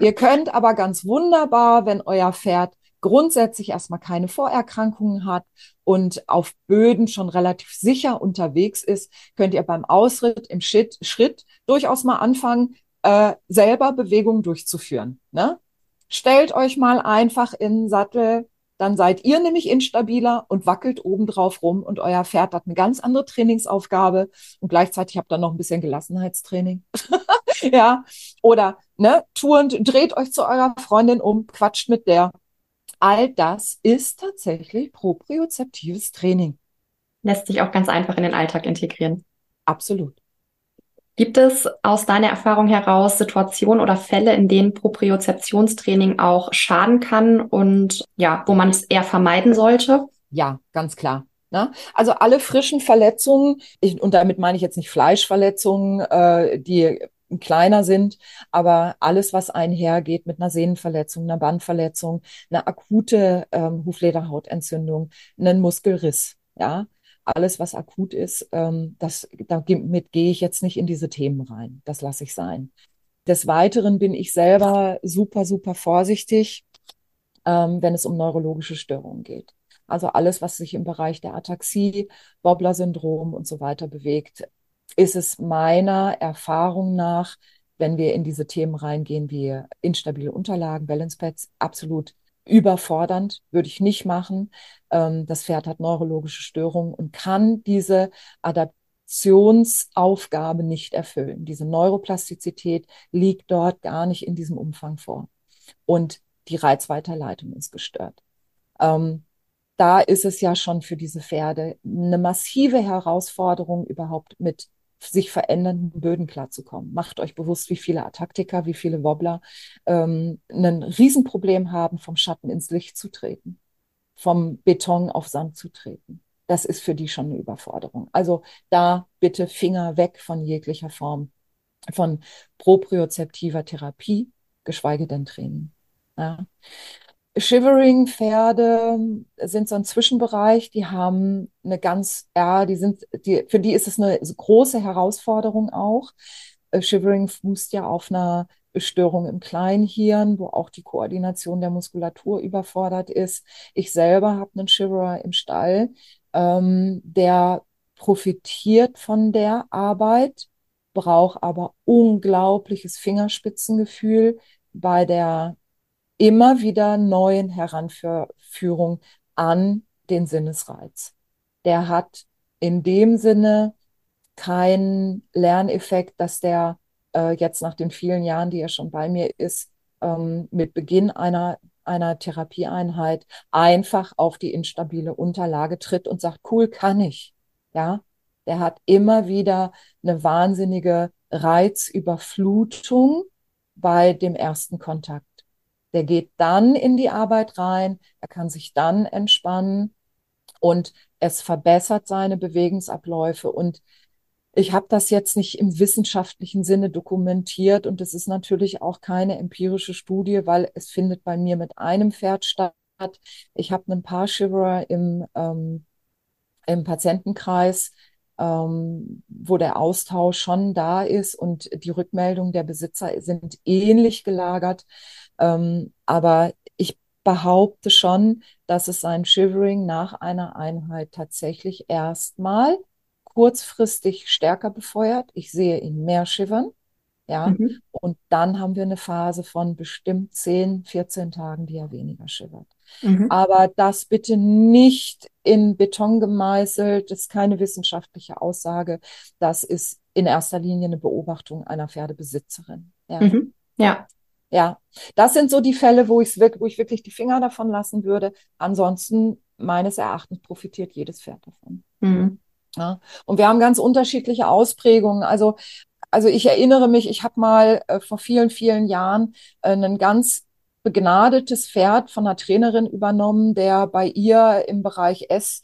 Ihr könnt aber ganz wunderbar, wenn euer Pferd grundsätzlich erstmal keine Vorerkrankungen hat und auf Böden schon relativ sicher unterwegs ist, könnt ihr beim Ausritt im Schritt, Schritt durchaus mal anfangen, äh, selber Bewegungen durchzuführen. Ne? Stellt euch mal einfach in den Sattel, dann seid ihr nämlich instabiler und wackelt obendrauf rum und euer Pferd hat eine ganz andere Trainingsaufgabe und gleichzeitig habt ihr noch ein bisschen Gelassenheitstraining. ja, oder ne, turnt, dreht euch zu eurer Freundin um, quatscht mit der. All das ist tatsächlich propriozeptives Training. Lässt sich auch ganz einfach in den Alltag integrieren. Absolut. Gibt es aus deiner Erfahrung heraus Situationen oder Fälle, in denen Propriozeptionstraining auch schaden kann und ja, wo man es eher vermeiden sollte? Ja, ganz klar. Ne? Also alle frischen Verletzungen, ich, und damit meine ich jetzt nicht Fleischverletzungen, äh, die kleiner sind, aber alles, was einhergeht mit einer Sehnenverletzung, einer Bandverletzung, einer akute ähm, Huflederhautentzündung, einen Muskelriss, ja, alles, was akut ist, ähm, das, damit gehe ich jetzt nicht in diese Themen rein. Das lasse ich sein. Des Weiteren bin ich selber super, super vorsichtig, ähm, wenn es um neurologische Störungen geht. Also alles, was sich im Bereich der Ataxie, Wobbler-Syndrom und so weiter bewegt, ist es meiner Erfahrung nach, wenn wir in diese Themen reingehen wie instabile Unterlagen, Balance Pads, absolut überfordernd, würde ich nicht machen. Ähm, das Pferd hat neurologische Störungen und kann diese Adaptionsaufgabe nicht erfüllen. Diese Neuroplastizität liegt dort gar nicht in diesem Umfang vor. Und die Reizweiterleitung ist gestört. Ähm, da ist es ja schon für diese Pferde eine massive Herausforderung, überhaupt mit sich verändernden Böden klarzukommen. Macht euch bewusst, wie viele Ataktiker, wie viele Wobbler ähm, ein Riesenproblem haben, vom Schatten ins Licht zu treten, vom Beton auf Sand zu treten. das ist für die schon eine Überforderung. Also da bitte Finger weg von jeglicher Form von propriozeptiver Therapie, geschweige denn Training. Ja. Shivering-Pferde sind so ein Zwischenbereich, die haben eine ganz, ja, die sind, die, für die ist es eine große Herausforderung auch. Äh, Shivering fußt ja auf einer Störung im Kleinhirn, wo auch die Koordination der Muskulatur überfordert ist. Ich selber habe einen Shiverer im Stall, ähm, der profitiert von der Arbeit, braucht aber unglaubliches Fingerspitzengefühl bei der immer wieder neuen Heranführung an den Sinnesreiz. Der hat in dem Sinne keinen Lerneffekt, dass der äh, jetzt nach den vielen Jahren, die er schon bei mir ist, ähm, mit Beginn einer, einer Therapieeinheit einfach auf die instabile Unterlage tritt und sagt, cool, kann ich. Ja, der hat immer wieder eine wahnsinnige Reizüberflutung bei dem ersten Kontakt. Der geht dann in die Arbeit rein, er kann sich dann entspannen und es verbessert seine Bewegungsabläufe. Und ich habe das jetzt nicht im wissenschaftlichen Sinne dokumentiert und es ist natürlich auch keine empirische Studie, weil es findet bei mir mit einem Pferd statt. Ich habe ein paar Shiverer im, ähm, im Patientenkreis, ähm, wo der Austausch schon da ist und die Rückmeldungen der Besitzer sind ähnlich gelagert. Ähm, aber ich behaupte schon, dass es sein Shivering nach einer Einheit tatsächlich erstmal kurzfristig stärker befeuert. Ich sehe ihn mehr shivern. Ja, mhm. und dann haben wir eine Phase von bestimmt 10, 14 Tagen, die er weniger shivert. Mhm. Aber das bitte nicht in Beton gemeißelt, das ist keine wissenschaftliche Aussage. Das ist in erster Linie eine Beobachtung einer Pferdebesitzerin. Ja. Mhm. ja. Ja, das sind so die Fälle, wo, ich's wirklich, wo ich wirklich die Finger davon lassen würde. Ansonsten, meines Erachtens, profitiert jedes Pferd davon. Mhm. Ja. Und wir haben ganz unterschiedliche Ausprägungen. Also, also ich erinnere mich, ich habe mal äh, vor vielen, vielen Jahren äh, ein ganz begnadetes Pferd von einer Trainerin übernommen, der bei ihr im Bereich S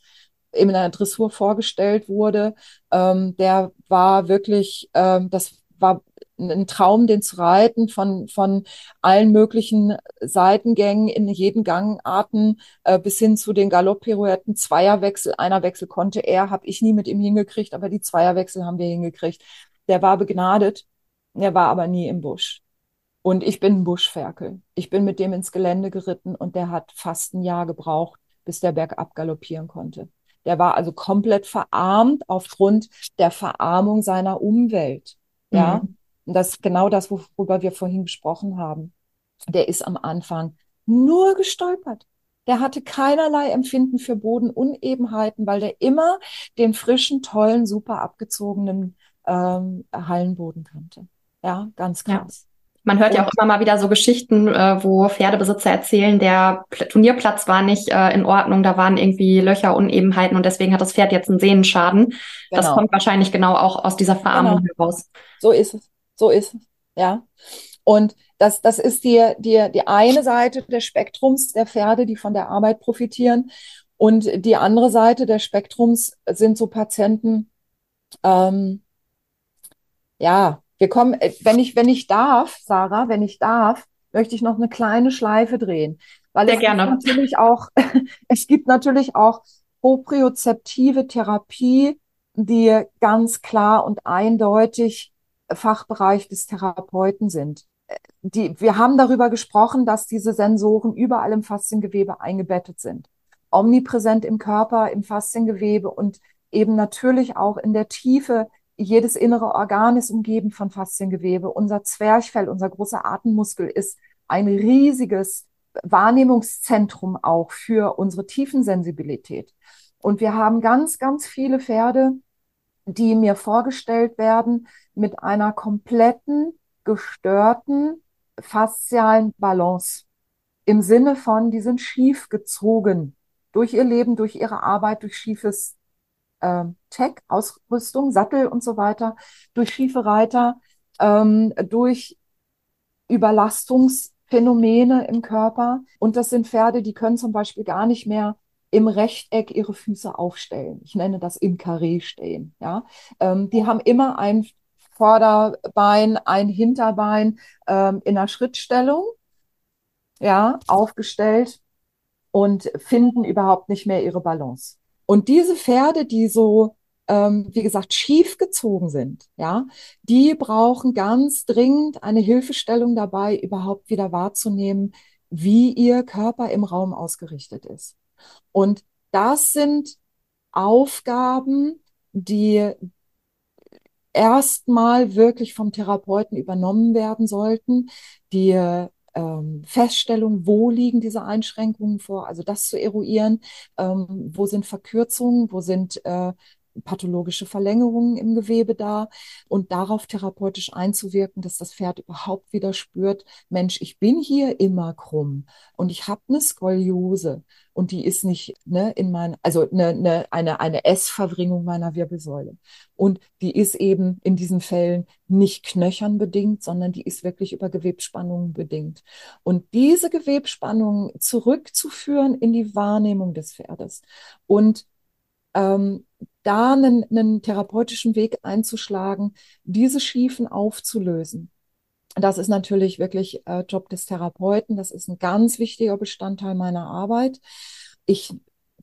in einer Dressur vorgestellt wurde. Ähm, der war wirklich, ähm, das war ein Traum, den zu reiten, von, von allen möglichen Seitengängen in jeden Gangarten äh, bis hin zu den Galopppirouetten, Zweierwechsel. Einer Wechsel konnte er, habe ich nie mit ihm hingekriegt, aber die Zweierwechsel haben wir hingekriegt. Der war begnadet, der war aber nie im Busch. Und ich bin ein Buschferkel. Ich bin mit dem ins Gelände geritten und der hat fast ein Jahr gebraucht, bis der bergab galoppieren konnte. Der war also komplett verarmt aufgrund der Verarmung seiner Umwelt. Ja, mhm. Und das ist genau das, worüber wir vorhin gesprochen haben. Der ist am Anfang nur gestolpert. Der hatte keinerlei Empfinden für Bodenunebenheiten, weil der immer den frischen, tollen, super abgezogenen ähm, Hallenboden kannte. Ja, ganz krass. Ja. Man hört ja auch immer mal wieder so Geschichten, äh, wo Pferdebesitzer erzählen, der Turnierplatz war nicht äh, in Ordnung, da waren irgendwie Löcher, Unebenheiten und deswegen hat das Pferd jetzt einen Sehnenschaden. Genau. Das kommt wahrscheinlich genau auch aus dieser Verarmung genau. heraus. So ist es. So ist es, ja. Und das, das ist die, die, die eine Seite des Spektrums der Pferde, die von der Arbeit profitieren. Und die andere Seite des Spektrums sind so Patienten, ähm, ja, wir kommen, wenn ich, wenn ich darf, Sarah, wenn ich darf, möchte ich noch eine kleine Schleife drehen. Weil Sehr es gerne. Gibt natürlich auch, es gibt natürlich auch propriozeptive Therapie, die ganz klar und eindeutig Fachbereich des Therapeuten sind. Die, wir haben darüber gesprochen, dass diese Sensoren überall im Fasziengewebe eingebettet sind. Omnipräsent im Körper, im Fasziengewebe und eben natürlich auch in der Tiefe. Jedes innere Organ ist umgeben von Fasziengewebe. Unser Zwerchfell, unser großer Atemmuskel ist ein riesiges Wahrnehmungszentrum auch für unsere Tiefensensibilität. Und wir haben ganz, ganz viele Pferde, die mir vorgestellt werden mit einer kompletten, gestörten faszialen Balance. Im Sinne von, die sind schief gezogen durch ihr Leben, durch ihre Arbeit, durch schiefes äh, Tech, Ausrüstung, Sattel und so weiter, durch schiefe Reiter, ähm, durch Überlastungsphänomene im Körper. Und das sind Pferde, die können zum Beispiel gar nicht mehr im Rechteck ihre Füße aufstellen. Ich nenne das im Karree stehen. Ja? Ähm, die haben immer ein Vorderbein, ein Hinterbein ähm, in einer Schrittstellung ja, aufgestellt und finden überhaupt nicht mehr ihre Balance. Und diese Pferde, die so, ähm, wie gesagt, schief gezogen sind, ja, die brauchen ganz dringend eine Hilfestellung dabei, überhaupt wieder wahrzunehmen, wie ihr Körper im Raum ausgerichtet ist. Und das sind Aufgaben, die erstmal wirklich vom Therapeuten übernommen werden sollten, die ähm, Feststellung, wo liegen diese Einschränkungen vor, also das zu eruieren, ähm, wo sind Verkürzungen, wo sind äh, pathologische Verlängerungen im Gewebe da und darauf therapeutisch einzuwirken, dass das Pferd überhaupt wieder spürt, Mensch, ich bin hier immer krumm und ich habe eine Skoliose und die ist nicht ne, in mein, also eine, eine, eine, eine S-Verbringung meiner Wirbelsäule. Und die ist eben in diesen Fällen nicht knöchern bedingt, sondern die ist wirklich über Gewebsspannungen bedingt. Und diese Gewebsspannungen zurückzuführen in die Wahrnehmung des Pferdes und ähm, da einen, einen therapeutischen Weg einzuschlagen, diese Schiefen aufzulösen. Das ist natürlich wirklich äh, Job des Therapeuten. Das ist ein ganz wichtiger Bestandteil meiner Arbeit. Ich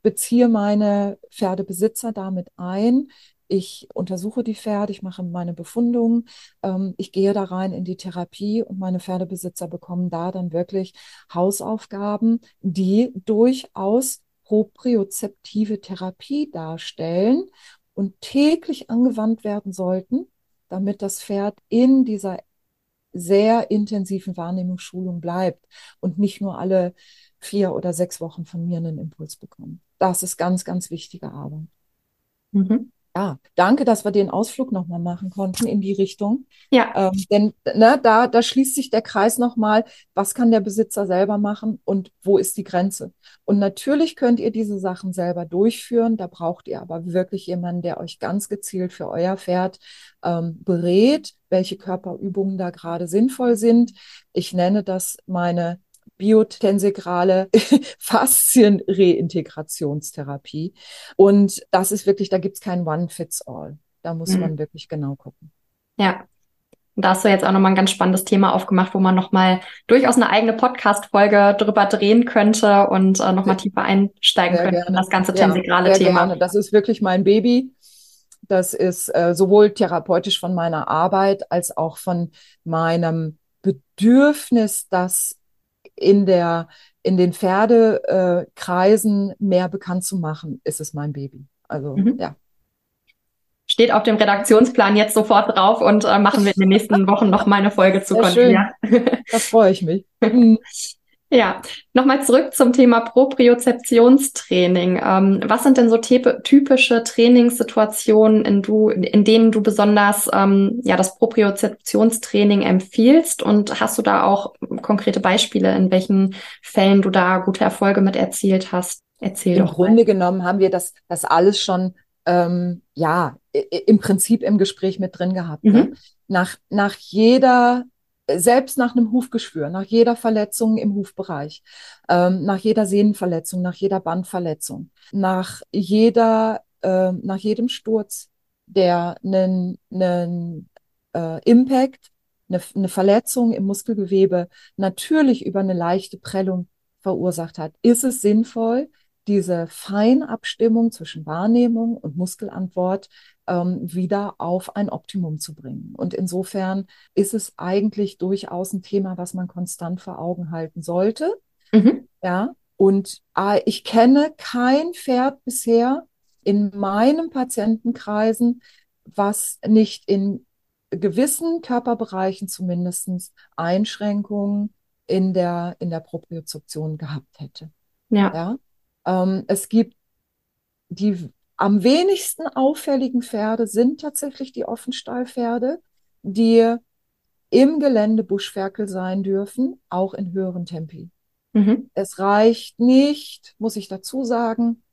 beziehe meine Pferdebesitzer damit ein. Ich untersuche die Pferde, ich mache meine Befundungen, ähm, ich gehe da rein in die Therapie und meine Pferdebesitzer bekommen da dann wirklich Hausaufgaben, die durchaus propriozeptive Therapie darstellen und täglich angewandt werden sollten, damit das Pferd in dieser sehr intensiven Wahrnehmungsschulung bleibt und nicht nur alle vier oder sechs Wochen von mir einen Impuls bekommt. Das ist ganz, ganz wichtige Arbeit. Mhm. Ja, danke, dass wir den Ausflug nochmal machen konnten in die Richtung. Ja. Ähm, denn ne, da, da schließt sich der Kreis nochmal, was kann der Besitzer selber machen und wo ist die Grenze? Und natürlich könnt ihr diese Sachen selber durchführen. Da braucht ihr aber wirklich jemanden, der euch ganz gezielt für euer Pferd ähm, berät, welche Körperübungen da gerade sinnvoll sind. Ich nenne das meine biotensegrale Faszienreintegrationstherapie. Und das ist wirklich, da gibt es kein One-Fits-All. Da muss mhm. man wirklich genau gucken. Ja. Und da hast du jetzt auch nochmal ein ganz spannendes Thema aufgemacht, wo man nochmal durchaus eine eigene Podcast-Folge drüber drehen könnte und äh, nochmal tiefer einsteigen sehr könnte in das ganze tensegrale ja, Thema. Gerne. Das ist wirklich mein Baby. Das ist äh, sowohl therapeutisch von meiner Arbeit als auch von meinem Bedürfnis, das in der in den Pferdekreisen mehr bekannt zu machen, ist es mein Baby. Also mhm. ja. Steht auf dem Redaktionsplan jetzt sofort drauf und äh, machen wir in den nächsten Wochen noch mal eine Folge zu Kontinuer. Da freue ich mich. Ja, nochmal zurück zum Thema Propriozeptionstraining. Ähm, was sind denn so typische Trainingssituationen, in, du, in denen du besonders ähm, ja, das Propriozeptionstraining empfiehlst? Und hast du da auch konkrete Beispiele, in welchen Fällen du da gute Erfolge mit erzielt hast? Erzähl Im doch Grunde mal. genommen haben wir das, das alles schon ähm, ja im Prinzip im Gespräch mit drin gehabt. Ne? Mhm. Ne? Nach, nach jeder selbst nach einem Hufgeschwür, nach jeder Verletzung im Hufbereich, ähm, nach jeder Sehnenverletzung, nach jeder Bandverletzung, nach jeder, äh, nach jedem Sturz, der einen, einen äh, Impact, eine, eine Verletzung im Muskelgewebe natürlich über eine leichte Prellung verursacht hat, ist es sinnvoll, diese Feinabstimmung zwischen Wahrnehmung und Muskelantwort ähm, wieder auf ein Optimum zu bringen. Und insofern ist es eigentlich durchaus ein Thema, was man konstant vor Augen halten sollte. Mhm. Ja, und äh, ich kenne kein Pferd bisher in meinen Patientenkreisen, was nicht in gewissen Körperbereichen zumindest Einschränkungen in der, in der Propriozeption gehabt hätte. Ja. ja? Ähm, es gibt die am wenigsten auffälligen Pferde sind tatsächlich die Offenstallpferde, die im Gelände Buschferkel sein dürfen, auch in höheren Tempi. Mhm. Es reicht nicht, muss ich dazu sagen,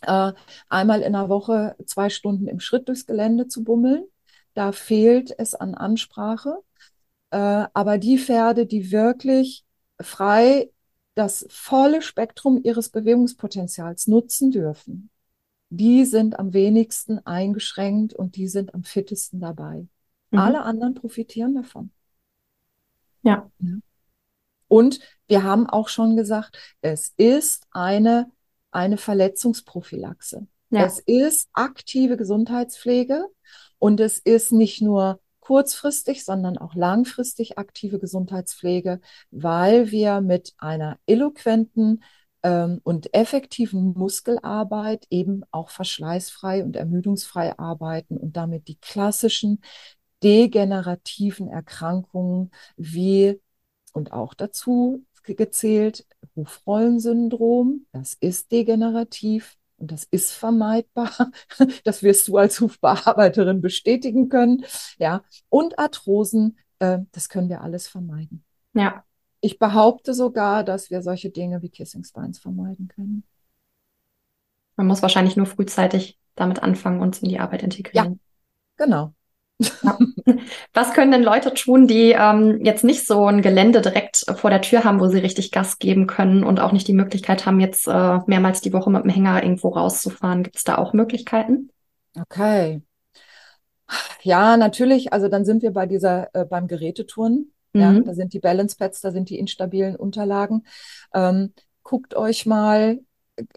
äh, einmal in der Woche zwei Stunden im Schritt durchs Gelände zu bummeln. Da fehlt es an Ansprache. Äh, aber die Pferde, die wirklich frei das volle Spektrum ihres Bewegungspotenzials nutzen dürfen, die sind am wenigsten eingeschränkt und die sind am fittesten dabei. Mhm. Alle anderen profitieren davon. Ja. ja. Und wir haben auch schon gesagt, es ist eine, eine Verletzungsprophylaxe. Ja. Es ist aktive Gesundheitspflege und es ist nicht nur kurzfristig, sondern auch langfristig aktive Gesundheitspflege, weil wir mit einer eloquenten ähm, und effektiven Muskelarbeit eben auch verschleißfrei und ermüdungsfrei arbeiten und damit die klassischen degenerativen Erkrankungen wie und auch dazu gezählt Hufrollensyndrom, das ist degenerativ und das ist vermeidbar. Das wirst du als Hufbearbeiterin bestätigen können. Ja, und Arthrosen, äh, das können wir alles vermeiden. Ja. Ich behaupte sogar, dass wir solche Dinge wie Kissing Spines vermeiden können. Man muss wahrscheinlich nur frühzeitig damit anfangen und es in die Arbeit integrieren. Ja, genau. Ja. Was können denn Leute tun, die ähm, jetzt nicht so ein Gelände direkt vor der Tür haben, wo sie richtig Gas geben können und auch nicht die Möglichkeit haben, jetzt äh, mehrmals die Woche mit dem Hänger irgendwo rauszufahren? Gibt es da auch Möglichkeiten? Okay. Ja, natürlich. Also dann sind wir bei dieser, äh, beim Gerätetouren. Mhm. Ja, da sind die Balance Pads, da sind die instabilen Unterlagen. Ähm, guckt euch mal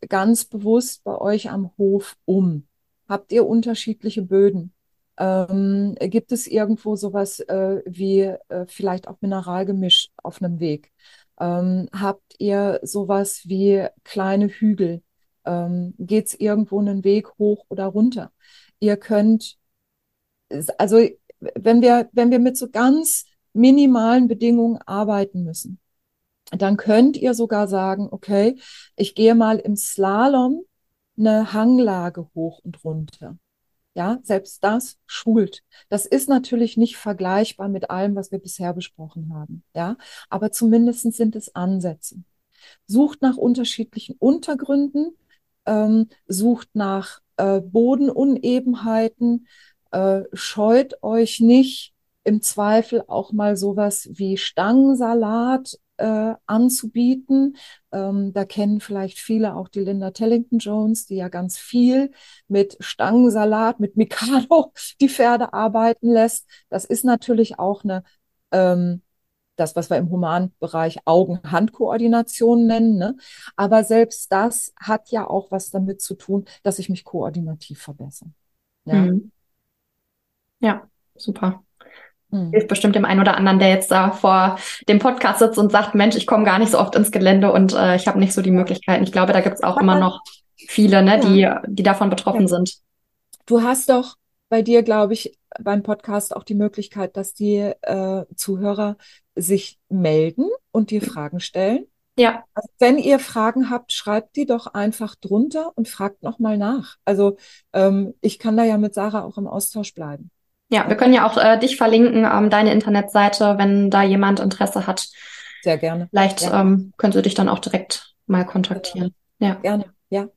ganz bewusst bei euch am Hof um. Habt ihr unterschiedliche Böden? Ähm, gibt es irgendwo sowas äh, wie äh, vielleicht auch Mineralgemisch auf einem Weg? Ähm, habt ihr sowas wie kleine Hügel? Ähm, Geht es irgendwo einen Weg hoch oder runter? Ihr könnt, also wenn wir, wenn wir mit so ganz minimalen Bedingungen arbeiten müssen, dann könnt ihr sogar sagen, okay, ich gehe mal im Slalom eine Hanglage hoch und runter. Ja, selbst das schult. Das ist natürlich nicht vergleichbar mit allem, was wir bisher besprochen haben. Ja, aber zumindest sind es Ansätze. Sucht nach unterschiedlichen Untergründen, ähm, sucht nach äh, Bodenunebenheiten, äh, scheut euch nicht im Zweifel auch mal sowas wie Stangensalat äh, anzubieten. Ähm, da kennen vielleicht viele auch die Linda Tellington Jones, die ja ganz viel mit Stangensalat, mit Mikado die Pferde arbeiten lässt. Das ist natürlich auch eine ähm, das, was wir im Humanbereich Augen-Hand-Koordination nennen. Ne? Aber selbst das hat ja auch was damit zu tun, dass ich mich koordinativ verbessere. Ja, mhm. ja super. Mhm. Hilft bestimmt dem einen oder anderen, der jetzt da vor dem Podcast sitzt und sagt, Mensch, ich komme gar nicht so oft ins Gelände und äh, ich habe nicht so die Möglichkeiten. Ich glaube, da gibt es auch immer noch viele, ne, ja. die, die davon betroffen ja. sind. Du hast doch bei dir, glaube ich, beim Podcast auch die Möglichkeit, dass die äh, Zuhörer sich melden und dir Fragen stellen. Ja. Also wenn ihr Fragen habt, schreibt die doch einfach drunter und fragt nochmal nach. Also ähm, ich kann da ja mit Sarah auch im Austausch bleiben. Ja, wir können ja auch äh, dich verlinken, ähm, deine Internetseite, wenn da jemand Interesse hat. Sehr gerne. Vielleicht ja. ähm, können sie dich dann auch direkt mal kontaktieren. Ja. Gerne, ja.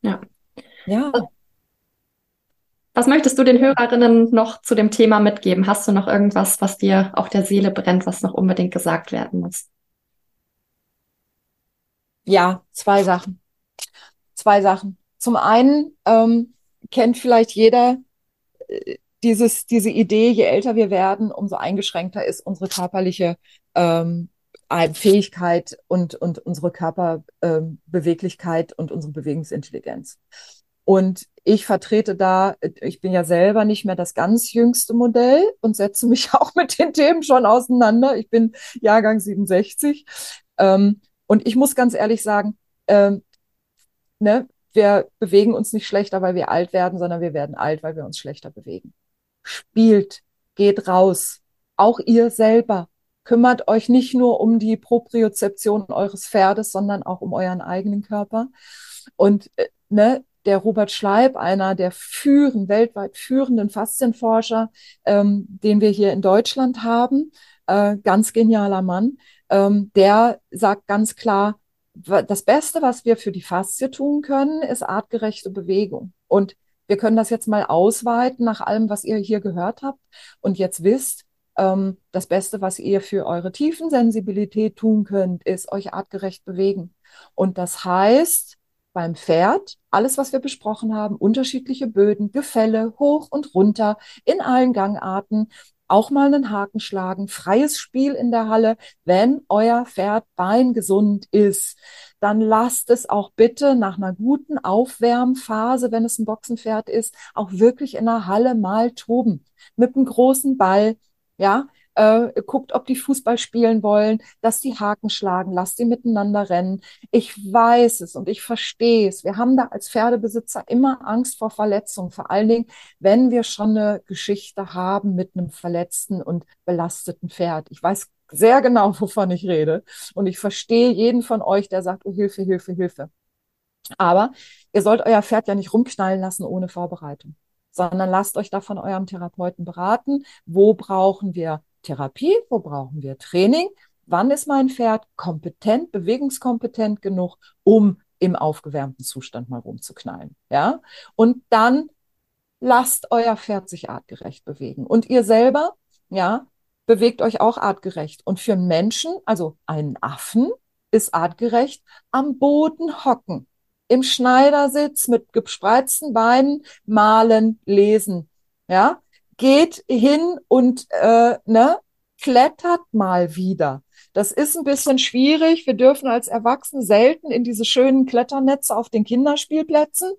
Ja. Ja. Was möchtest du den Hörerinnen noch zu dem Thema mitgeben? Hast du noch irgendwas, was dir auf der Seele brennt, was noch unbedingt gesagt werden muss? Ja, zwei Sachen. Zwei Sachen. Zum einen ähm, kennt vielleicht jeder äh, dieses, diese Idee, je älter wir werden, umso eingeschränkter ist unsere körperliche ähm, Fähigkeit und, und unsere Körperbeweglichkeit ähm, und unsere Bewegungsintelligenz. Und ich vertrete da, ich bin ja selber nicht mehr das ganz jüngste Modell und setze mich auch mit den Themen schon auseinander. Ich bin Jahrgang 67. Ähm, und ich muss ganz ehrlich sagen, ähm, ne, wir bewegen uns nicht schlechter, weil wir alt werden, sondern wir werden alt, weil wir uns schlechter bewegen spielt, geht raus. Auch ihr selber kümmert euch nicht nur um die Propriozeption eures Pferdes, sondern auch um euren eigenen Körper. Und äh, ne, der Robert Schleib, einer der führen, weltweit führenden Faszienforscher, ähm, den wir hier in Deutschland haben, äh, ganz genialer Mann, ähm, der sagt ganz klar, das Beste, was wir für die Faszie tun können, ist artgerechte Bewegung. Und wir können das jetzt mal ausweiten nach allem, was ihr hier gehört habt und jetzt wisst, ähm, das Beste, was ihr für eure Tiefensensibilität tun könnt, ist euch artgerecht bewegen. Und das heißt, beim Pferd, alles, was wir besprochen haben, unterschiedliche Böden, Gefälle, hoch und runter, in allen Gangarten, auch mal einen Haken schlagen, freies Spiel in der Halle. Wenn euer Pferd beingesund ist, dann lasst es auch bitte nach einer guten Aufwärmphase, wenn es ein Boxenpferd ist, auch wirklich in der Halle mal toben. Mit einem großen Ball, ja, äh, guckt, ob die Fußball spielen wollen, dass die Haken schlagen, lasst sie miteinander rennen. Ich weiß es und ich verstehe es. Wir haben da als Pferdebesitzer immer Angst vor Verletzungen, vor allen Dingen, wenn wir schon eine Geschichte haben mit einem verletzten und belasteten Pferd. Ich weiß sehr genau, wovon ich rede. Und ich verstehe jeden von euch, der sagt, oh Hilfe, Hilfe, Hilfe. Aber ihr sollt euer Pferd ja nicht rumknallen lassen ohne Vorbereitung, sondern lasst euch da von eurem Therapeuten beraten. Wo brauchen wir Therapie? Wo brauchen wir Training? Wann ist mein Pferd kompetent, bewegungskompetent genug, um im aufgewärmten Zustand mal rumzuknallen? Ja? Und dann lasst euer Pferd sich artgerecht bewegen. Und ihr selber, ja, bewegt euch auch artgerecht. Und für Menschen, also einen Affen, ist artgerecht am Boden hocken, im Schneidersitz mit gespreizten Beinen malen, lesen. Ja, geht hin und äh, ne, klettert mal wieder. Das ist ein bisschen schwierig. Wir dürfen als Erwachsene selten in diese schönen Kletternetze auf den Kinderspielplätzen.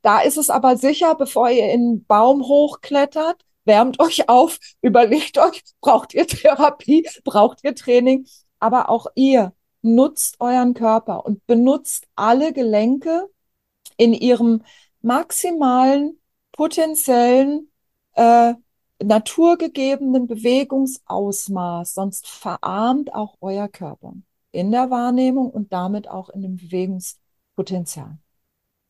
Da ist es aber sicher, bevor ihr in einen Baum hochklettert, wärmt euch auf, überlegt euch, braucht ihr Therapie, braucht ihr Training, aber auch ihr nutzt euren Körper und benutzt alle Gelenke in ihrem maximalen potenziellen äh, naturgegebenen Bewegungsausmaß, sonst verarmt auch euer Körper in der Wahrnehmung und damit auch in dem Bewegungspotenzial.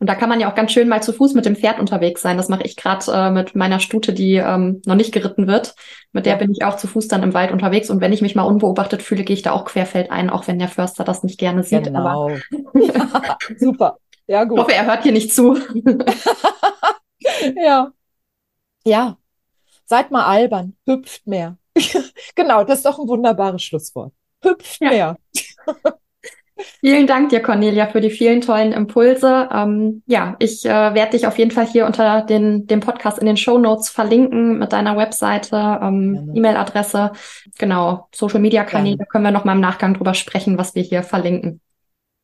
Und da kann man ja auch ganz schön mal zu Fuß mit dem Pferd unterwegs sein. Das mache ich gerade äh, mit meiner Stute, die ähm, noch nicht geritten wird. Mit der bin ich auch zu Fuß dann im Wald unterwegs. Und wenn ich mich mal unbeobachtet fühle, gehe ich da auch querfeld ein, auch wenn der Förster das nicht gerne sieht. Genau. Aber ja, super. Ja, gut. Ich hoffe, er hört hier nicht zu. ja. Ja. Seid mal albern. Hüpft mehr. genau, das ist doch ein wunderbares Schlusswort. Hüpft ja. mehr. Vielen Dank dir, Cornelia, für die vielen tollen Impulse. Ähm, ja, ich äh, werde dich auf jeden Fall hier unter den, dem Podcast in den Show Notes verlinken mit deiner Webseite, ähm, E-Mail-Adresse, genau, Social-Media-Kanäle. Können wir noch mal im Nachgang drüber sprechen, was wir hier verlinken.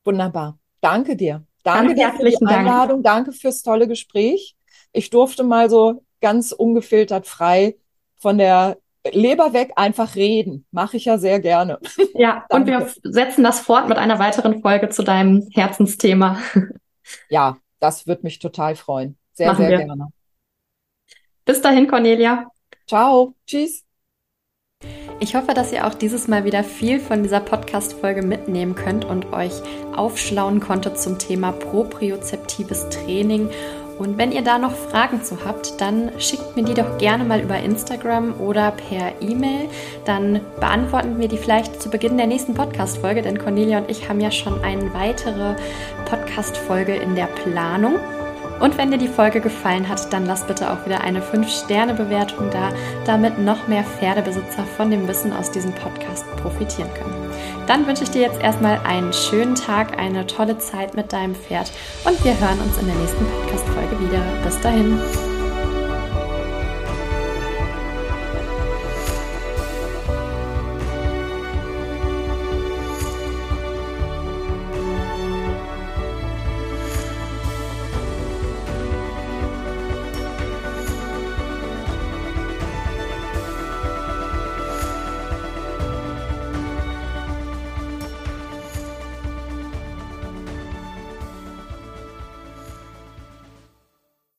Wunderbar. Danke dir. Danke dir für die Einladung. Dank. Danke fürs tolle Gespräch. Ich durfte mal so ganz ungefiltert frei von der Leber weg, einfach reden. Mache ich ja sehr gerne. Ja, und wir setzen das fort mit einer weiteren Folge zu deinem Herzensthema. Ja, das würde mich total freuen. Sehr, Machen sehr wir. gerne. Bis dahin, Cornelia. Ciao. Tschüss. Ich hoffe, dass ihr auch dieses Mal wieder viel von dieser Podcast-Folge mitnehmen könnt und euch aufschlauen konntet zum Thema propriozeptives Training und wenn ihr da noch Fragen zu habt, dann schickt mir die doch gerne mal über Instagram oder per E-Mail. Dann beantworten wir die vielleicht zu Beginn der nächsten Podcast-Folge, denn Cornelia und ich haben ja schon eine weitere Podcast-Folge in der Planung. Und wenn dir die Folge gefallen hat, dann lass bitte auch wieder eine 5-Sterne-Bewertung da, damit noch mehr Pferdebesitzer von dem Wissen aus diesem Podcast profitieren können. Dann wünsche ich dir jetzt erstmal einen schönen Tag, eine tolle Zeit mit deinem Pferd und wir hören uns in der nächsten Podcast-Folge wieder. Bis dahin.